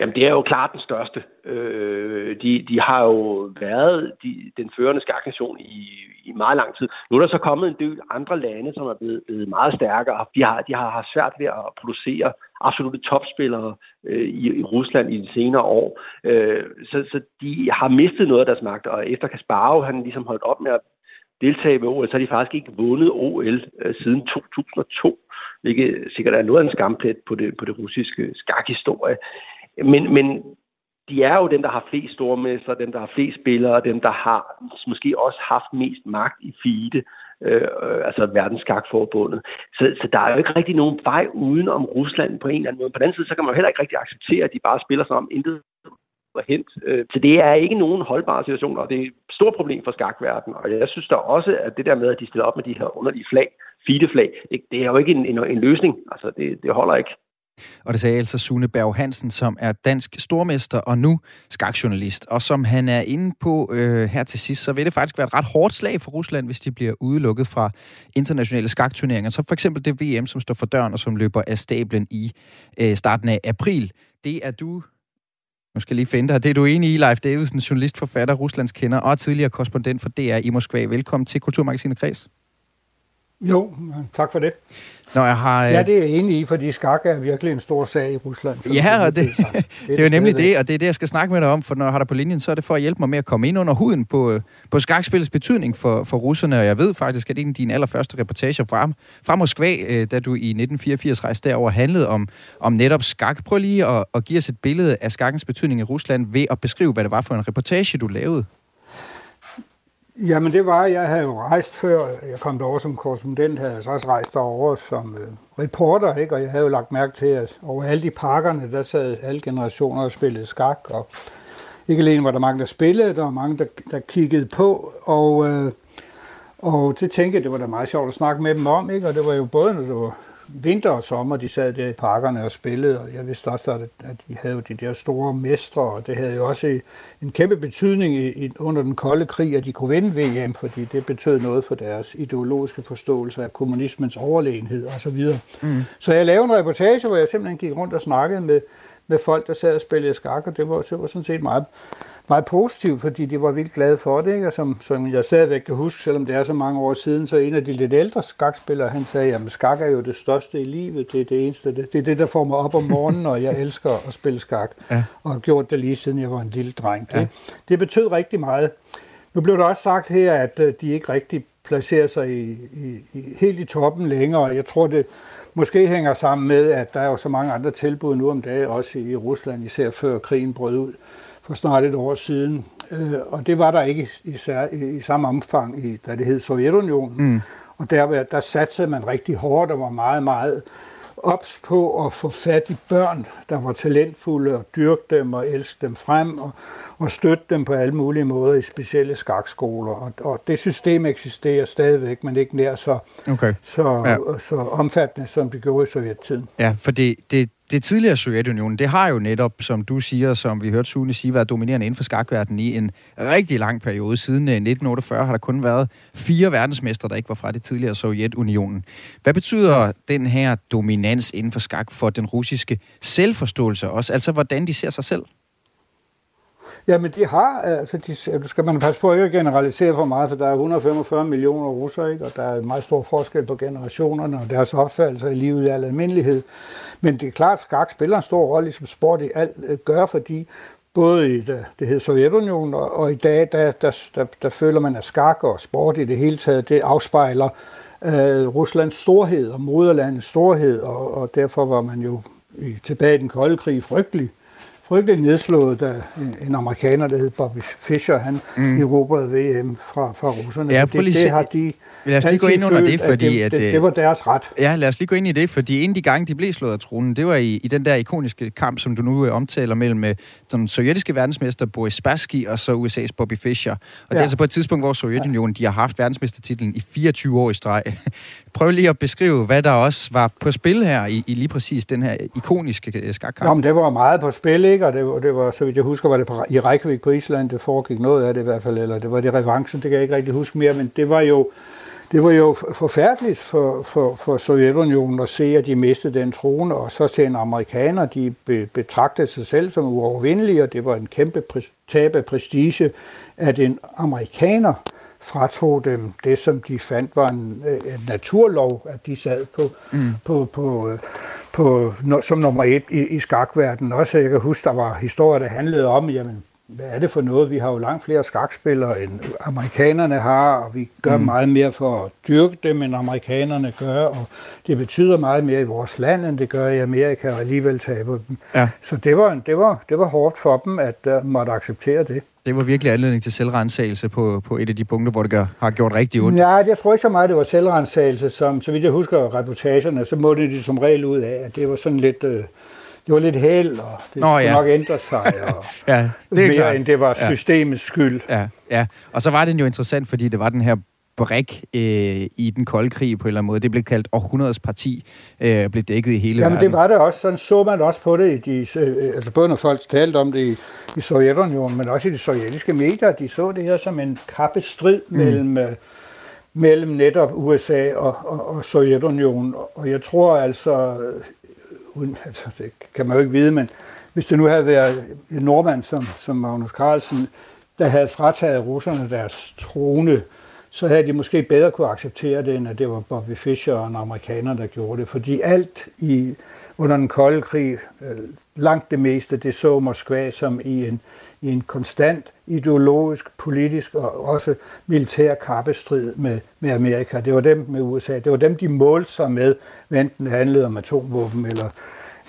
Jamen, det er jo klart den største. Øh, de, de har jo været de, den førende skaknation i, i meget lang tid. Nu er der så kommet en del andre lande, som er blevet, blevet meget stærkere. De har, de har haft svært ved at producere absolutte topspillere øh, i, i Rusland i de senere år. Øh, så, så de har mistet noget af deres magt, og efter Kasparov, han ligesom holdt op med at deltage ved OL, så har de faktisk ikke vundet OL øh, siden 2002 hvilket sikkert er noget af en skamplet på det, på det russiske skakhistorie. Men, men de er jo dem, der har flest stormester, dem, der har flest spillere, dem, der har måske også haft mest magt i FIDE, øh, øh altså verdensskakforbundet. Så, så der er jo ikke rigtig nogen vej uden om Rusland på en eller anden måde. På den anden side, så kan man jo heller ikke rigtig acceptere, at de bare spiller sig om intet og hent. Øh, så det er ikke nogen holdbare situation, og det er et stort problem for skakverdenen. Og jeg synes da også, at det der med, at de stiller op med de her underlige flag, fideflag, det, det er jo ikke en, en, en løsning. Altså, det, det holder ikke. Og det sagde altså Sune Berg Hansen, som er dansk stormester og nu skakjournalist. Og som han er inde på øh, her til sidst, så vil det faktisk være et ret hårdt slag for Rusland, hvis de bliver udelukket fra internationale skakturneringer. Så for eksempel det VM, som står for døren og som løber af stablen i øh, starten af april. Det er du nu skal jeg lige finde dig. Det er du enig i, Leif Davidsen, journalist, forfatter, Ruslands kender og tidligere korrespondent for DR i Moskva. Velkommen til Kulturmagasinet Kreds. Jo, tak for det. Når jeg har, ja, det er jeg enig i, fordi skak er virkelig en stor sag i Rusland. Ja, og det, det, det er jo nemlig det, og det er det, jeg skal snakke med dig om, for når jeg har dig på linjen, så er det for at hjælpe mig med at komme ind under huden på, på skakspillets betydning for, for russerne, og jeg ved faktisk, at en af dine allerførste reportager fra, fra Moskva, øh, da du i 1984 rejste derover, handlede om, om netop skak. Prøv lige at, at give os et billede af skakkens betydning i Rusland ved at beskrive, hvad det var for en reportage, du lavede. Jamen det var, jeg havde jo rejst før, jeg kom derover som korrespondent, havde jeg så også rejst derover som øh, reporter, ikke? og jeg havde jo lagt mærke til, at over alle de parkerne, der sad alle generationer og spillede skak, og ikke alene var der mange, der spillede, der var mange, der, der kiggede på, og, øh, og det tænkte jeg, det var da meget sjovt at snakke med dem om, ikke? og det var jo både, når det var vinter og sommer, de sad der i parkerne og spillede, og jeg vidste også, at, at de havde jo de der store mestre, og det havde jo også en kæmpe betydning i, i, under den kolde krig, at de kunne vinde VM, fordi det betød noget for deres ideologiske forståelse af kommunismens overlegenhed osv. Mm. Så jeg lavede en reportage, hvor jeg simpelthen gik rundt og snakkede med, med folk, der sad og spillede skak, og det var, det var sådan set meget, meget positivt, fordi de var vildt glade for det, ikke? og som, som jeg stadigvæk kan huske, selvom det er så mange år siden, så en af de lidt ældre skakspillere, han sagde, at skak er jo det største i livet, det er det eneste, det, det er det, der får mig op om morgenen, og jeg elsker at spille skak, ja. og har gjort det lige siden jeg var en lille dreng. Det, ja. det betød rigtig meget. Nu blev der også sagt her, at øh, de ikke rigtig placerer sig i, i, i, helt i toppen længere, jeg tror, det måske hænger sammen med, at der er jo så mange andre tilbud nu om dagen, også i Rusland, især før krigen brød ud for snart et år siden. Øh, og det var der ikke i, i, samme omfang, i, da det hed Sovjetunionen. Mm. Og der, der satte man rigtig hårdt og var meget, meget ops på at få fat i børn, der var talentfulde, og dyrke dem og elske dem frem, og, og støtte dem på alle mulige måder i specielle skakskoler. Og, og det system eksisterer stadigvæk, men ikke nær så, okay. så, ja. så omfattende, som det gjorde i sovjettiden. Ja, for det, det, det tidligere Sovjetunionen, det har jo netop, som du siger, som vi hørte Sune sige, været dominerende inden for skakverdenen i en rigtig lang periode. Siden 1948 øh, har der kun været fire verdensmestre, der ikke var fra det tidligere Sovjetunionen. Hvad betyder den her dominans inden for skak for den russiske selvforståelse også? Altså, hvordan de ser sig selv? Jamen, de har, altså, de, du skal man passe på ikke at generalisere for meget, for der er 145 millioner russer, ikke? og der er en meget stor forskel på generationerne og deres opfattelser i livet i al almindelighed. Men det er klart, at skak spiller en stor rolle, som sport i alt øh, gør, fordi både i det, det hed Sovjetunionen, og, og i dag, der, der, der, der føler man, at skak og sport i det hele taget, det afspejler øh, Ruslands storhed og moderlandets storhed, og, og derfor var man jo i, tilbage i den kolde krig frygtelig frygtelig nedslået, da en amerikaner, der hed Bobby Fischer, han mm. erobrede VM fra, fra russerne. Ja, det, det har de lad os lige gå ind under det, fordi... At det, det, det var deres ret. Ja, lad os lige gå ind i det, fordi en af de gange, de blev slået af tronen, det var i, i den der ikoniske kamp, som du nu øh, omtaler mellem øh, den sovjetiske verdensmester Boris Spassky og så USA's Bobby Fischer. Og ja. det er altså på et tidspunkt, hvor Sovjetunionen de har haft verdensmestertitlen i 24 år i streg. Prøv lige at beskrive, hvad der også var på spil her i, i lige præcis den her ikoniske øh, skakkamp. Jamen, det var meget på spil, ikke? Og det, var, det var, så vidt jeg husker, var det på, i Reykjavik på Island, det foregik noget af det i hvert fald, eller det var det revancen, det kan jeg ikke rigtig huske mere, men det var jo det var jo forfærdeligt for, for, for Sovjetunionen at se, at de mistede den trone, og så til en amerikaner, de be, betragtede sig selv som uovervindelige, og det var en kæmpe tab af prestige, at en amerikaner fratog dem det, som de fandt var en, en naturlov, at de sad på, mm. på, på, på, på, som nummer et i, i skakverdenen. Også jeg kan huske, der var historier, der handlede om, jamen, hvad er det for noget? Vi har jo langt flere skakspillere, end amerikanerne har, og vi gør mm. meget mere for at dyrke dem, end amerikanerne gør, og det betyder meget mere i vores land, end det gør i Amerika, og alligevel tabe dem. Ja. Så det var, det, var, det var hårdt for dem, at uh, måtte acceptere det. Det var virkelig anledning til selvrensagelse på, på et af de punkter, hvor det gør, har gjort rigtig ondt. Ja, jeg tror ikke så meget, det var selvrensagelse, som, så vidt jeg husker reportagerne, så måtte de som regel ud af, at det var sådan lidt... Uh, det var lidt held, og det Nå, ja. nok ændre sig, og Ja, det er mere klart. end det var Ja. systemets skyld. Ja, ja. Og så var den jo interessant, fordi det var den her brik øh, i den kolde krig på en eller anden måde. Det blev kaldt århundredets parti, øh, blev dækket i hele Jamen verden. det var det også. Sådan så man også på det, i de, øh, altså både når folk talte om det i, i Sovjetunionen, men også i de sovjetiske medier. De så det her som en kappestrid Mm. mellem, øh, mellem netop USA og, og, og Sovjetunionen. Og jeg tror altså, uden, altså, det kan man jo ikke vide, men hvis det nu havde været en nordmand som, som Magnus Carlsen, der havde frataget russerne deres trone, så havde de måske bedre kunne acceptere det, end at det var Bobby Fischer og en amerikaner, der gjorde det. Fordi alt i, under den kolde krig, øh, langt det meste, det så Moskva som i en, i en konstant ideologisk, politisk og også militær kappestrid med, med Amerika. Det var dem med USA. Det var dem, de målte sig med, enten det handlede om atomvåben eller,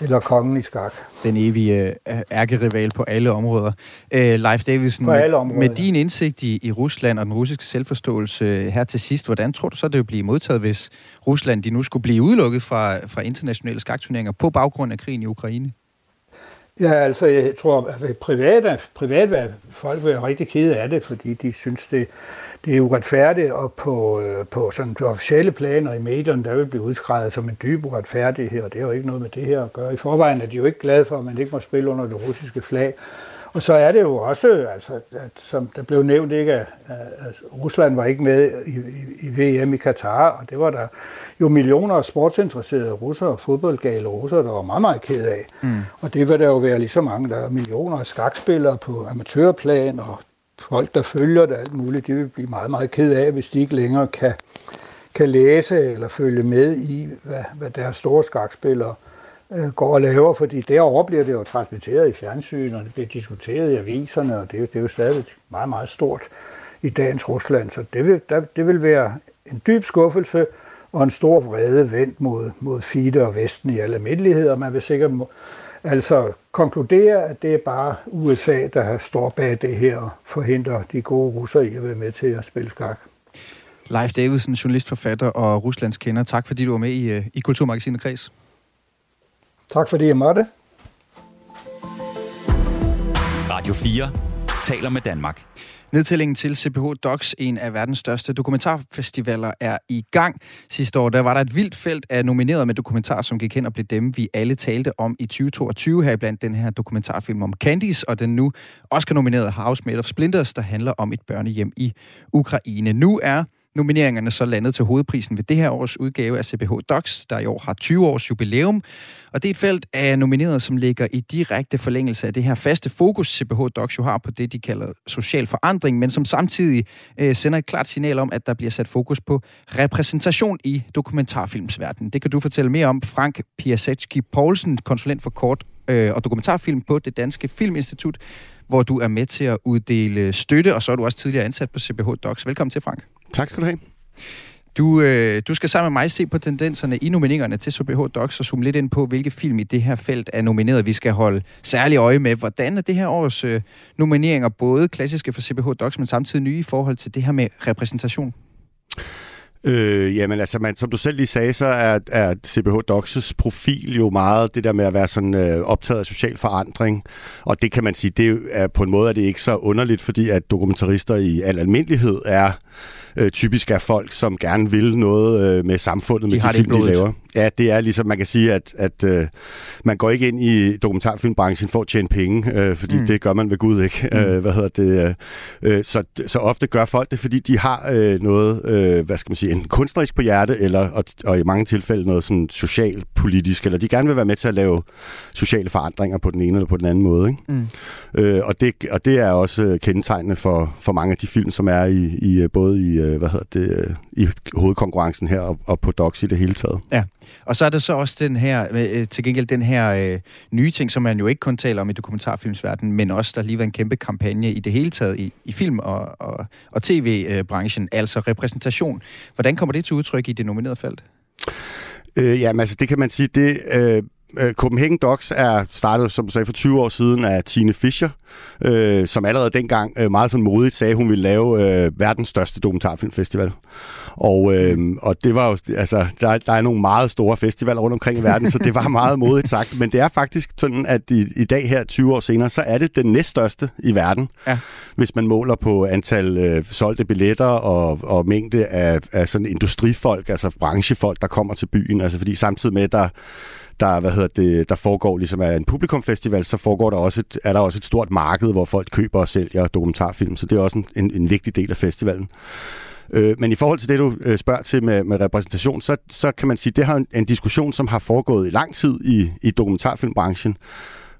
eller kongen i skak. Den evige øh, ærkerival på alle områder. Øh, Leif Davidsen, På alle med, områder, med ja. din indsigt i, i Rusland og den russiske selvforståelse øh, her til sidst, hvordan tror du så, det vil blive modtaget, hvis Rusland de nu skulle blive udelukket fra, fra internationale skakturneringer på baggrund af krigen i Ukraine? Ja, altså jeg tror, altså private, private folk vil være rigtig kede af det, fordi de synes, det, det er uretfærdigt, og på, øh, på sådan de officielle planer i medierne, der vil blive udskrevet som en dyb uretfærdighed, og det har jo ikke noget med det her at gøre. I forvejen er de jo ikke glade for, at man ikke må spille under det russiske flag. Og så er det jo også, altså, at, som der blev nævnt, ikke, at, at Rusland var ikke med i, i, i VM i Katar, og det var der jo millioner af sportsinteresserede russere, fodboldgale russere, der var meget, meget ked af. Mm. Og det vil der jo være lige så mange, der er millioner af skakspillere på amatørplan, og folk, der følger det alt muligt, de vil blive meget, meget ked af, hvis de ikke længere kan, kan læse eller følge med i, hvad, hvad deres store skakspillere øh, Øh, går og laver, fordi derovre bliver det jo transmitteret i fjernsyn, og det bliver diskuteret i aviserne, og det er, jo- det er jo stadig meget, meget stort i dagens Rusland. Så det vil, der, det vil være en dyb skuffelse og en stor vrede vendt mod, mod FIDE og Vesten i alle almindelighed, og man vil sikkert må, altså konkludere, at det er bare USA, der står bag det her og forhindrer de gode russere i at være med til at spille skak. Leif Davidsen, journalist, forfatter og Ruslands kender. Tak fordi du var med i, øh, i Kulturmagasinet Kreds. Tak fordi jeg måtte. Radio 4 taler med Danmark. Nedtællingen til CPH Docs, en af verdens største dokumentarfestivaler, er i gang. Sidste år der var der et vildt felt af nomineret med dokumentarer, som gik hen og blev dem, vi alle talte om i 2022, her blandt den her dokumentarfilm om Candice, og den nu Oscar-nominerede House Made of Splinters, der handler om et børnehjem i Ukraine. Nu er nomineringerne så landet til hovedprisen ved det her års udgave af CBH Docs, der i år har 20 års jubilæum. Og det er et felt af nomineret, som ligger i direkte forlængelse af det her faste fokus, CBH Docs jo har på det, de kalder social forandring, men som samtidig øh, sender et klart signal om, at der bliver sat fokus på repræsentation i dokumentarfilmsverdenen. Det kan du fortælle mere om, Frank Piasecki Poulsen, konsulent for kort øh, og dokumentarfilm på det Danske Filminstitut, hvor du er med til at uddele støtte, og så er du også tidligere ansat på CBH Docs. Velkommen til, Frank. Tak skal du have. Du, øh, du skal sammen med mig se på tendenserne i nomineringerne til CPH Docs og zoome lidt ind på, hvilke film i det her felt er nomineret. Vi skal holde særlig øje med, hvordan er det her års øh, nomineringer både klassiske for CPH Docs, men samtidig nye i forhold til det her med repræsentation. Øh, jamen altså, man, som du selv lige sagde, så er, er CBH Docs' profil jo meget det der med at være sådan øh, optaget af social forandring. Og det kan man sige, det er på en måde er det ikke så underligt, fordi at dokumentarister i al almindelighed er øh, typisk er folk, som gerne vil noget øh, med samfundet, De med de film, de laver. Ja, det er ligesom, man kan sige, at, at øh, man går ikke ind i dokumentarfilmbranchen for at tjene penge, øh, fordi Mm. det gør man ved Gud ikke. Mm. Øh, hvad hedder det? Øh, øh, så, så ofte gør folk det, fordi de har øh, noget, øh, hvad skal man sige, en kunstnerisk på hjerte, eller, og, og i mange tilfælde noget sådan socialpolitisk, eller de gerne vil være med til at lave sociale forandringer på den ene eller på den anden måde. Ikke? Mm. Øh, og, det, og det er også øh, kendetegnende for, for mange af de film, som er i, i øh, både i, hvad hedder det, i hovedkonkurrencen her og, og på Docs i det hele taget. Ja, og så er der så også den her, øh, øh, til gengæld den her øh, nye ting, som man jo ikke kun taler om i dokumentarfilmsverdenen, men også der lige var en kæmpe kampagne i det hele taget i, i film- og, og, og tv-branchen, altså repræsentation. Hvordan kommer det til udtryk i det nominerede felt? Øh, jamen altså, det kan man sige, det... Øh, øh, Copenhagen Docs er startet, som du sagde, for 20 år siden af Tine Fischer, øh, som allerede dengang øh, meget sådan modigt sagde, at hun ville lave øh, verdens største dokumentarfilmfestival. Og, øh, og det var jo, altså, der, der er nogle meget store festivaler rundt omkring i verden, så det var meget modigt sagt. Men det er faktisk sådan, at i, i dag her, 20 år senere, så er det den næststørste i verden, ja. hvis man måler på antal øh, solgte billetter og, og mængde af, af sådan industrifolk, altså branchefolk, der kommer til byen. Altså fordi samtidig med, der der, hvad hedder det, der foregår ligesom af en publikumfestival, så foregår der også et, er der også et stort marked, hvor folk køber og sælger dokumentarfilm, så det er også en, en, en vigtig del af festivalen. Øh, men i forhold til det, du øh, spørger til med, med repræsentation, så, så kan man sige, det har en, en diskussion, som har foregået i lang tid i, i dokumentarfilmbranchen.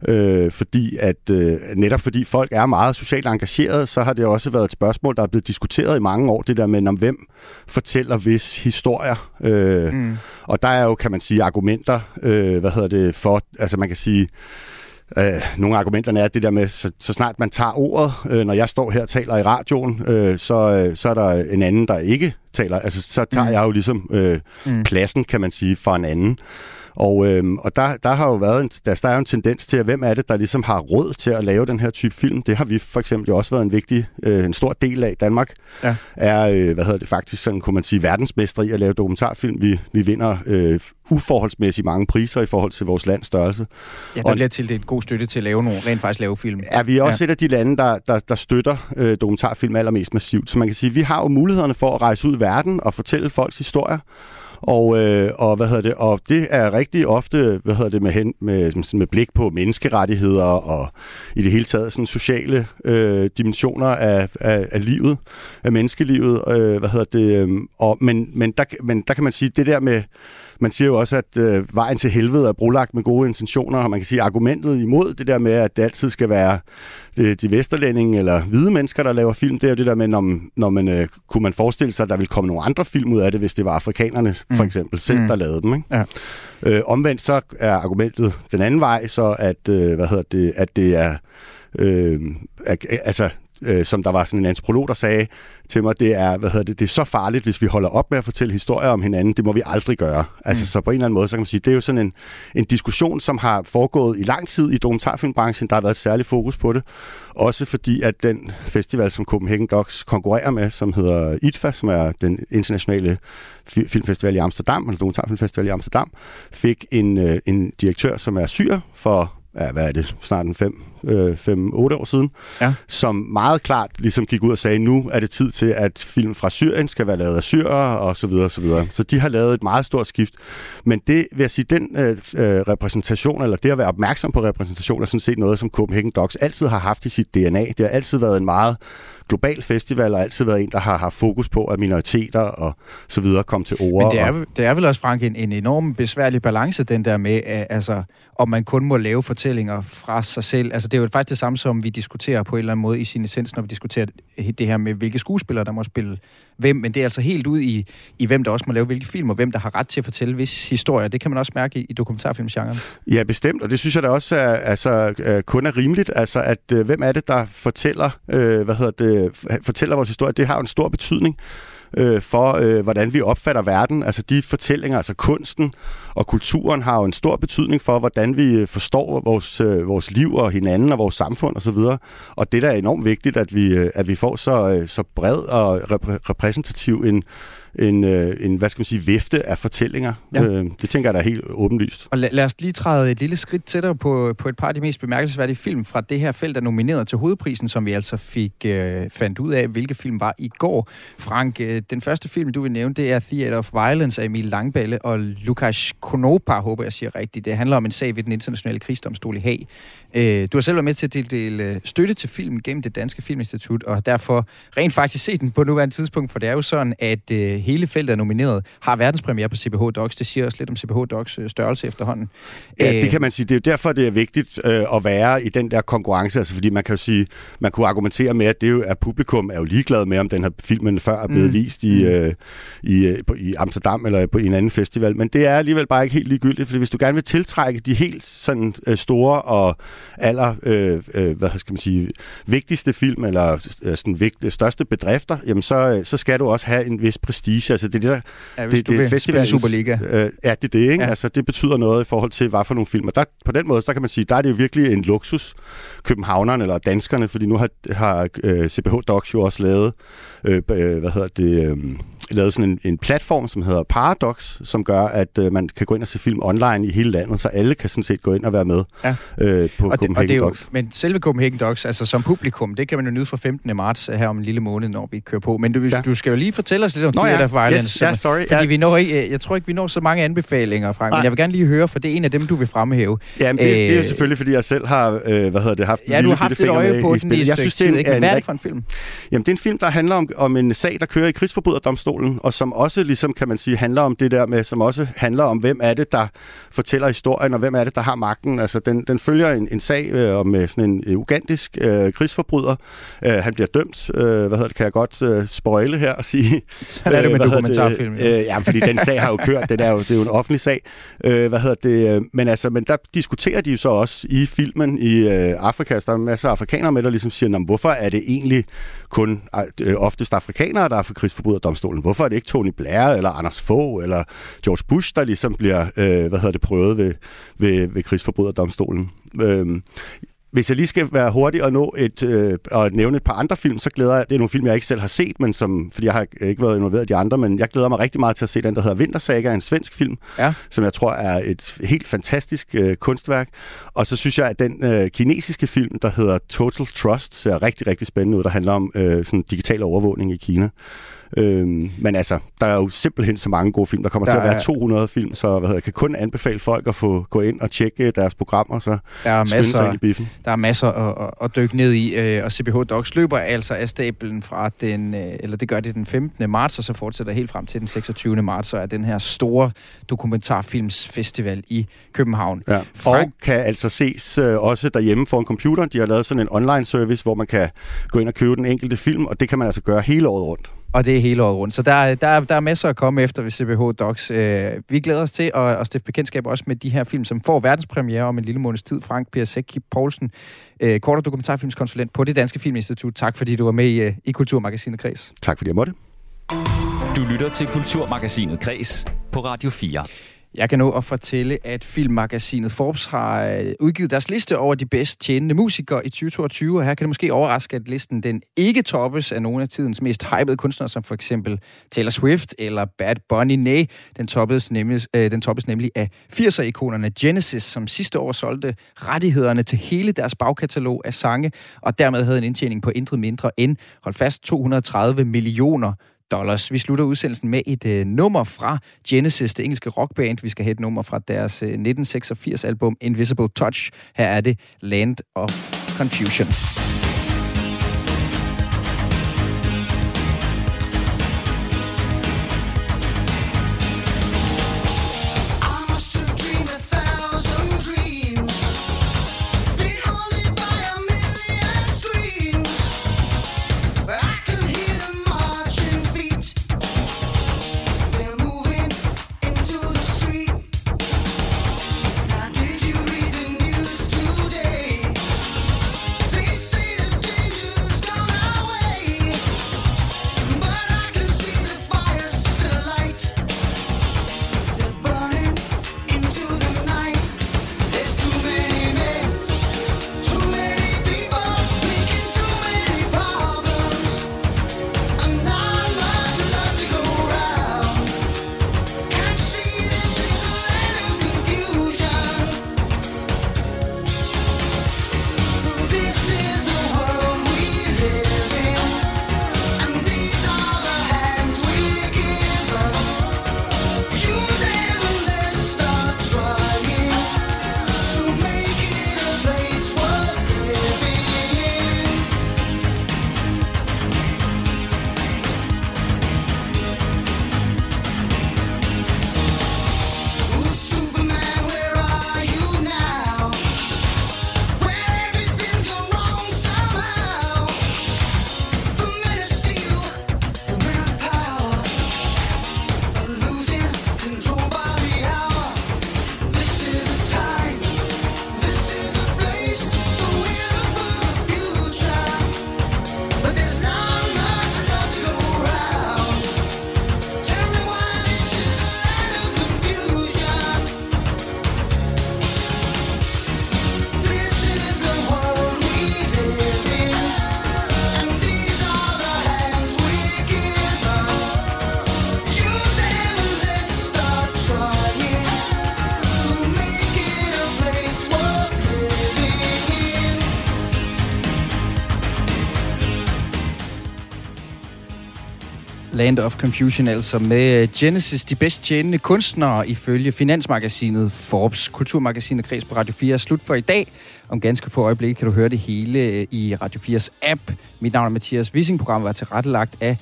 Øh, fordi at øh, netop fordi folk er meget socialt engagerede, så har det også været et spørgsmål, der er blevet diskuteret i mange år, det der med, om hvem fortæller hvis historier. Øh, mm. Og der er jo, kan man sige, argumenter, øh, hvad hedder det, for, altså man kan sige, Øh, nogle af argumenterne er det der med, så, så snart man tager ordet, øh, når jeg står her og taler i radioen, øh, så, øh, så er der en anden, der ikke taler. Altså, så tager mm. jeg jo ligesom øh, mm. pladsen, kan man sige, for en anden. Og, øhm, og der, der har jo været en, der, der er jo en tendens til, at hvem er det, der ligesom har råd til at lave den her type film? Det har vi for eksempel jo også været en vigtig, øh, en stor del af. Danmark ja. er, øh, hvad hedder det faktisk, sådan kunne man sige, verdensmester i at lave dokumentarfilm. Vi, vi vinder øh, uforholdsmæssigt mange priser i forhold til vores lands størrelse. Ja, der bliver tildelt god støtte til at lave nogle, rent faktisk lave film. Er vi også ja. et af de lande, der, der, der støtter øh, dokumentarfilm allermest massivt. Så man kan sige, vi har jo mulighederne for at rejse ud i verden og fortælle folks historier. Og, øh, og, hvad hedder det, og det er rigtig ofte hvad hedder det, med, hen, med, med blik på menneskerettigheder og i det hele taget sådan sociale øh, dimensioner af, af, af livet, af menneskelivet. Øh, hvad hedder det, øh, og, men, men, der, men der kan man sige, det der med man siger jo også, at øh, vejen til helvede er brolagt med gode intentioner, og man kan sige, at argumentet imod det der med, at det altid skal være de, de vesterlændinge eller hvide mennesker, der laver film, det er jo det der med, når, når man, øh, kunne man forestille sig, at der ville komme nogle andre film ud af det, hvis det var afrikanerne for mm. eksempel selv, mm. der lavede dem. Ikke? Ja. Øh, omvendt så er argumentet den anden vej, så at, øh, hvad hedder det, at det er øh, altså øh, som der var sådan en antropolog, der sagde til mig, det er, hvad hedder det, det er så farligt, hvis vi holder op med at fortælle historier om hinanden. Det må vi aldrig gøre. Altså, mm. så på en eller anden måde, så kan man sige, det er jo sådan en, en diskussion, som har foregået i lang tid i dokumentarfilmbranchen. Der har været et særligt fokus på det. Også fordi, at den festival, som Copenhagen Docs konkurrerer med, som hedder ITFA, som er den internationale filmfestival i Amsterdam, eller dokumentarfilmfestival i Amsterdam, fik en, øh, en direktør, som er syr for ja, hvad er det, snart en 5 øh, 5-8 år siden, ja. som meget klart ligesom gik ud og sagde, nu er det tid til, at film fra Syrien skal være lavet af syrere, og så videre, og så videre. Så de har lavet et meget stort skift. Men det, vil jeg sige, den øh, øh, repræsentation, eller det at være opmærksom på repræsentation, er sådan set noget, som Copenhagen Docs altid har haft i sit DNA. Det har altid været en meget global festival, og altid været en, der har haft fokus på, at minoriteter og så videre kom til ord. Men det er, og... det er vel også, Frank, en, en enorm besværlig balance, den der med, at, altså, om man kun må lave fortællinger fra sig selv. Altså, det er jo faktisk det samme, som vi diskuterer på en eller anden måde i sin essens, når vi diskuterer det her med, hvilke skuespillere, der må spille hvem, men det er altså helt ud i, i hvem der også må lave hvilke film, og hvem der har ret til at fortælle hvis historier. Det kan man også mærke i, i dokumentarfilmgenren. Ja, bestemt, og det synes jeg da også er, altså, kun er rimeligt, altså at øh, hvem er det, der fortæller, øh, hvad hedder det, Øh, fortæller vores historie, det har jo en stor betydning øh, for, øh, hvordan vi opfatter verden. Altså de fortællinger, altså kunsten og kulturen har jo en stor betydning for, hvordan vi øh, forstår vores, øh, vores liv og hinanden og vores samfund osv. Og, og det der er enormt vigtigt, at vi, øh, at vi får så, så bred og repr- repræsentativ en, en, en, hvad skal man sige, vifte af fortællinger. Ja. Det tænker jeg, der er helt åbenlyst. Og lad, lad os lige træde et lille skridt tættere på, på et par af de mest bemærkelsesværdige film fra det her felt, der nomineret til hovedprisen, som vi altså fik øh, fandt ud af, hvilke film var i går. Frank, øh, den første film, du vil nævne, det er Theater of Violence af Emil Langballe og Lukas Konopa, håber jeg siger rigtigt. Det handler om en sag ved den internationale krigsdomstol i Haag. Øh, du har selv været med til at dele øh, støtte til filmen gennem det Danske Filminstitut, og derfor rent faktisk set den på nuværende tidspunkt, for det er jo sådan, at øh, hele feltet er nomineret, har verdenspremiere på CBH Docs. Det siger også lidt om CBH Docs øh, størrelse efterhånden. Ja, det kan man sige. Det er jo derfor, det er vigtigt øh, at være i den der konkurrence, altså fordi man kan jo sige, man kunne argumentere med, at det jo er publikum er jo ligeglad med, om den her filmen før er blevet mm. vist i, mm. øh, i, på, i Amsterdam eller på en anden festival, men det er alligevel bare ikke helt ligegyldigt, fordi hvis du gerne vil tiltrække de helt sådan øh, store og aller, øh, øh, hvad skal man sige, vigtigste film, eller øh, sådan vigt, største bedrifter, jamen så, øh, så skal du også have en vis prestige. Altså, det er det, der, ja, hvis det, du det vil spille Superliga. Øh, ja, det er det, ikke? Ja. Altså, det betyder noget i forhold til, hvad for nogle film. Og der, på den måde, der kan man sige, der er det jo virkelig en luksus, københavnerne eller danskerne, fordi nu har, har øh, CBH Docs jo også lavet, øh, hvad hedder det, øh, lavet sådan en, en platform, som hedder Paradox, som gør, at øh, man kan gå ind og se film online i hele landet, så alle kan sådan set gå ind og være med ja. øh, på og Copenhagen det, og det er jo. Men selve Copenhagen Docs, altså som publikum, det kan man jo nyde fra 15. marts her om en lille måned, når vi kører på. Men du, ja. du skal jo lige fortælle os lidt om Nå, Theater ja. Yes, ja, sorry. Fordi Ja. vi når ikke, jeg tror ikke, vi når så mange anbefalinger, Frank, men jeg vil gerne lige høre, for det er en af dem, du vil fremhæve. Jamen, det, det er jo selvfølgelig, fordi jeg selv har, øh, hvad hedder det, haft Ja, du har haft et øje på i den i Jeg synes, det er en, ikke? Men hvad er det for en film? Jamen, det er en film, der handler om, om en sag, der kører i krigsforbryderdomstolen, og som også, ligesom kan man sige, handler om det der med, som også handler om, hvem er det, der fortæller historien, og hvem er det, der har magten. Altså, den, den følger en, en sag øh, om øh, sådan en øh, ugandisk øh, krigsforbryder. Øh, han bliver dømt, øh, hvad hedder det, kan jeg godt øh, spoile her og sige. Sådan er det med hvad hedder dokumentarfilm, Det, øh, ja, fordi den sag har jo kørt, det er jo, det er jo en offentlig sag. Øh, hvad hedder det, øh, men altså, men der diskuterer de jo så også i filmen i øh, Afrika, så der er masser af afrikanere med, der ligesom siger, "Nå, men hvorfor er det egentlig kun øh, oftest afrikanere, der er for krigsforbryderdomstolen? Hvorfor er det ikke Tony Blair, eller Anders Fogh, eller George Bush, der ligesom bliver, øh, hvad hedder det, prøvet ved, ved, ved krigsforbryderdomstolen? Øh, hvis jeg lige skal være hurtig og nå et, øh, og nævne et par andre film, så glæder jeg, det er nogle film, jeg ikke selv har set, men som, fordi jeg har ikke været involveret i de andre, men jeg glæder mig rigtig meget til at se den, der hedder Vintersaga, en svensk film, ja. som jeg tror er et helt fantastisk øh, kunstværk. Og så synes jeg, at den øh, kinesiske film, der hedder Total Trust, ser rigtig, rigtig spændende ud, der handler om øh, sådan digital overvågning i Kina. Øhm, men altså, der er jo simpelthen så mange gode film. Der kommer Der til at være er- 200 film, så hvad hedder, jeg kan kun anbefale folk at få gå ind og tjekke deres programmer, så Der er masser, i biffen. der er masser at, at, at dykke ned i, øh, og CBH Docs løber altså af stablen fra den, øh, eller det gør det den 15. marts, og så fortsætter helt frem til den 26. marts, så er den her store dokumentarfilmsfestival i København. Ja. Og kan altså ses øh, også derhjemme foran computeren. De har lavet sådan en online service, hvor man kan gå ind og købe den enkelte film, og det kan man altså gøre hele året rundt. Og det er hele året rundt. Så der, er- der, er- der er masser at komme efter ved CBH Docs. Øh, vi glæder os til at, at stifte bekendtskab også med de her film, som får verdenspremiere om en lille måneds tid. Frank Piersek Poulsen, øh, kort- og dokumentarfilmskonsulent på det Danske Filminstitut. Tak fordi du var med i, øh, i Kulturmagasinet Kreds. Tak fordi jeg måtte. Du lytter til Kulturmagasinet Kres på Radio 4. Jeg kan nå at fortælle, at filmmagasinet Forbes har øh, udgivet deres liste over de bedst tjenende musikere i 2022, og her kan det måske overraske, at listen den ikke toppes af nogle af tidens mest hypede kunstnere, som for eksempel Taylor Swift eller Bad Bunny. Nej, den toppes nemlig, øh, den toppes nemlig af 80'er-ikonerne Genesis, som sidste år solgte rettighederne til hele deres bagkatalog af sange, og dermed havde en indtjening på intet mindre end, hold fast, 230 millioner dollars. Vi slutter udsendelsen med et øh, nummer fra Genesis, det engelske rockband. Vi skal have et nummer fra deres øh, 1986-album Invisible Touch. Her er det Land of Confusion. Land of Confusion, altså med øh, Genesis, de bedst tjenende kunstnere ifølge Finansmagasinet Forbes. Kulturmagasinet Kreds på Radio 4 er slut for i dag. Om ganske få øjeblikke kan du høre det hele øh, i Radio 4's app. Mit navn er Mathias Wissing. Programmet var tilrettelagt af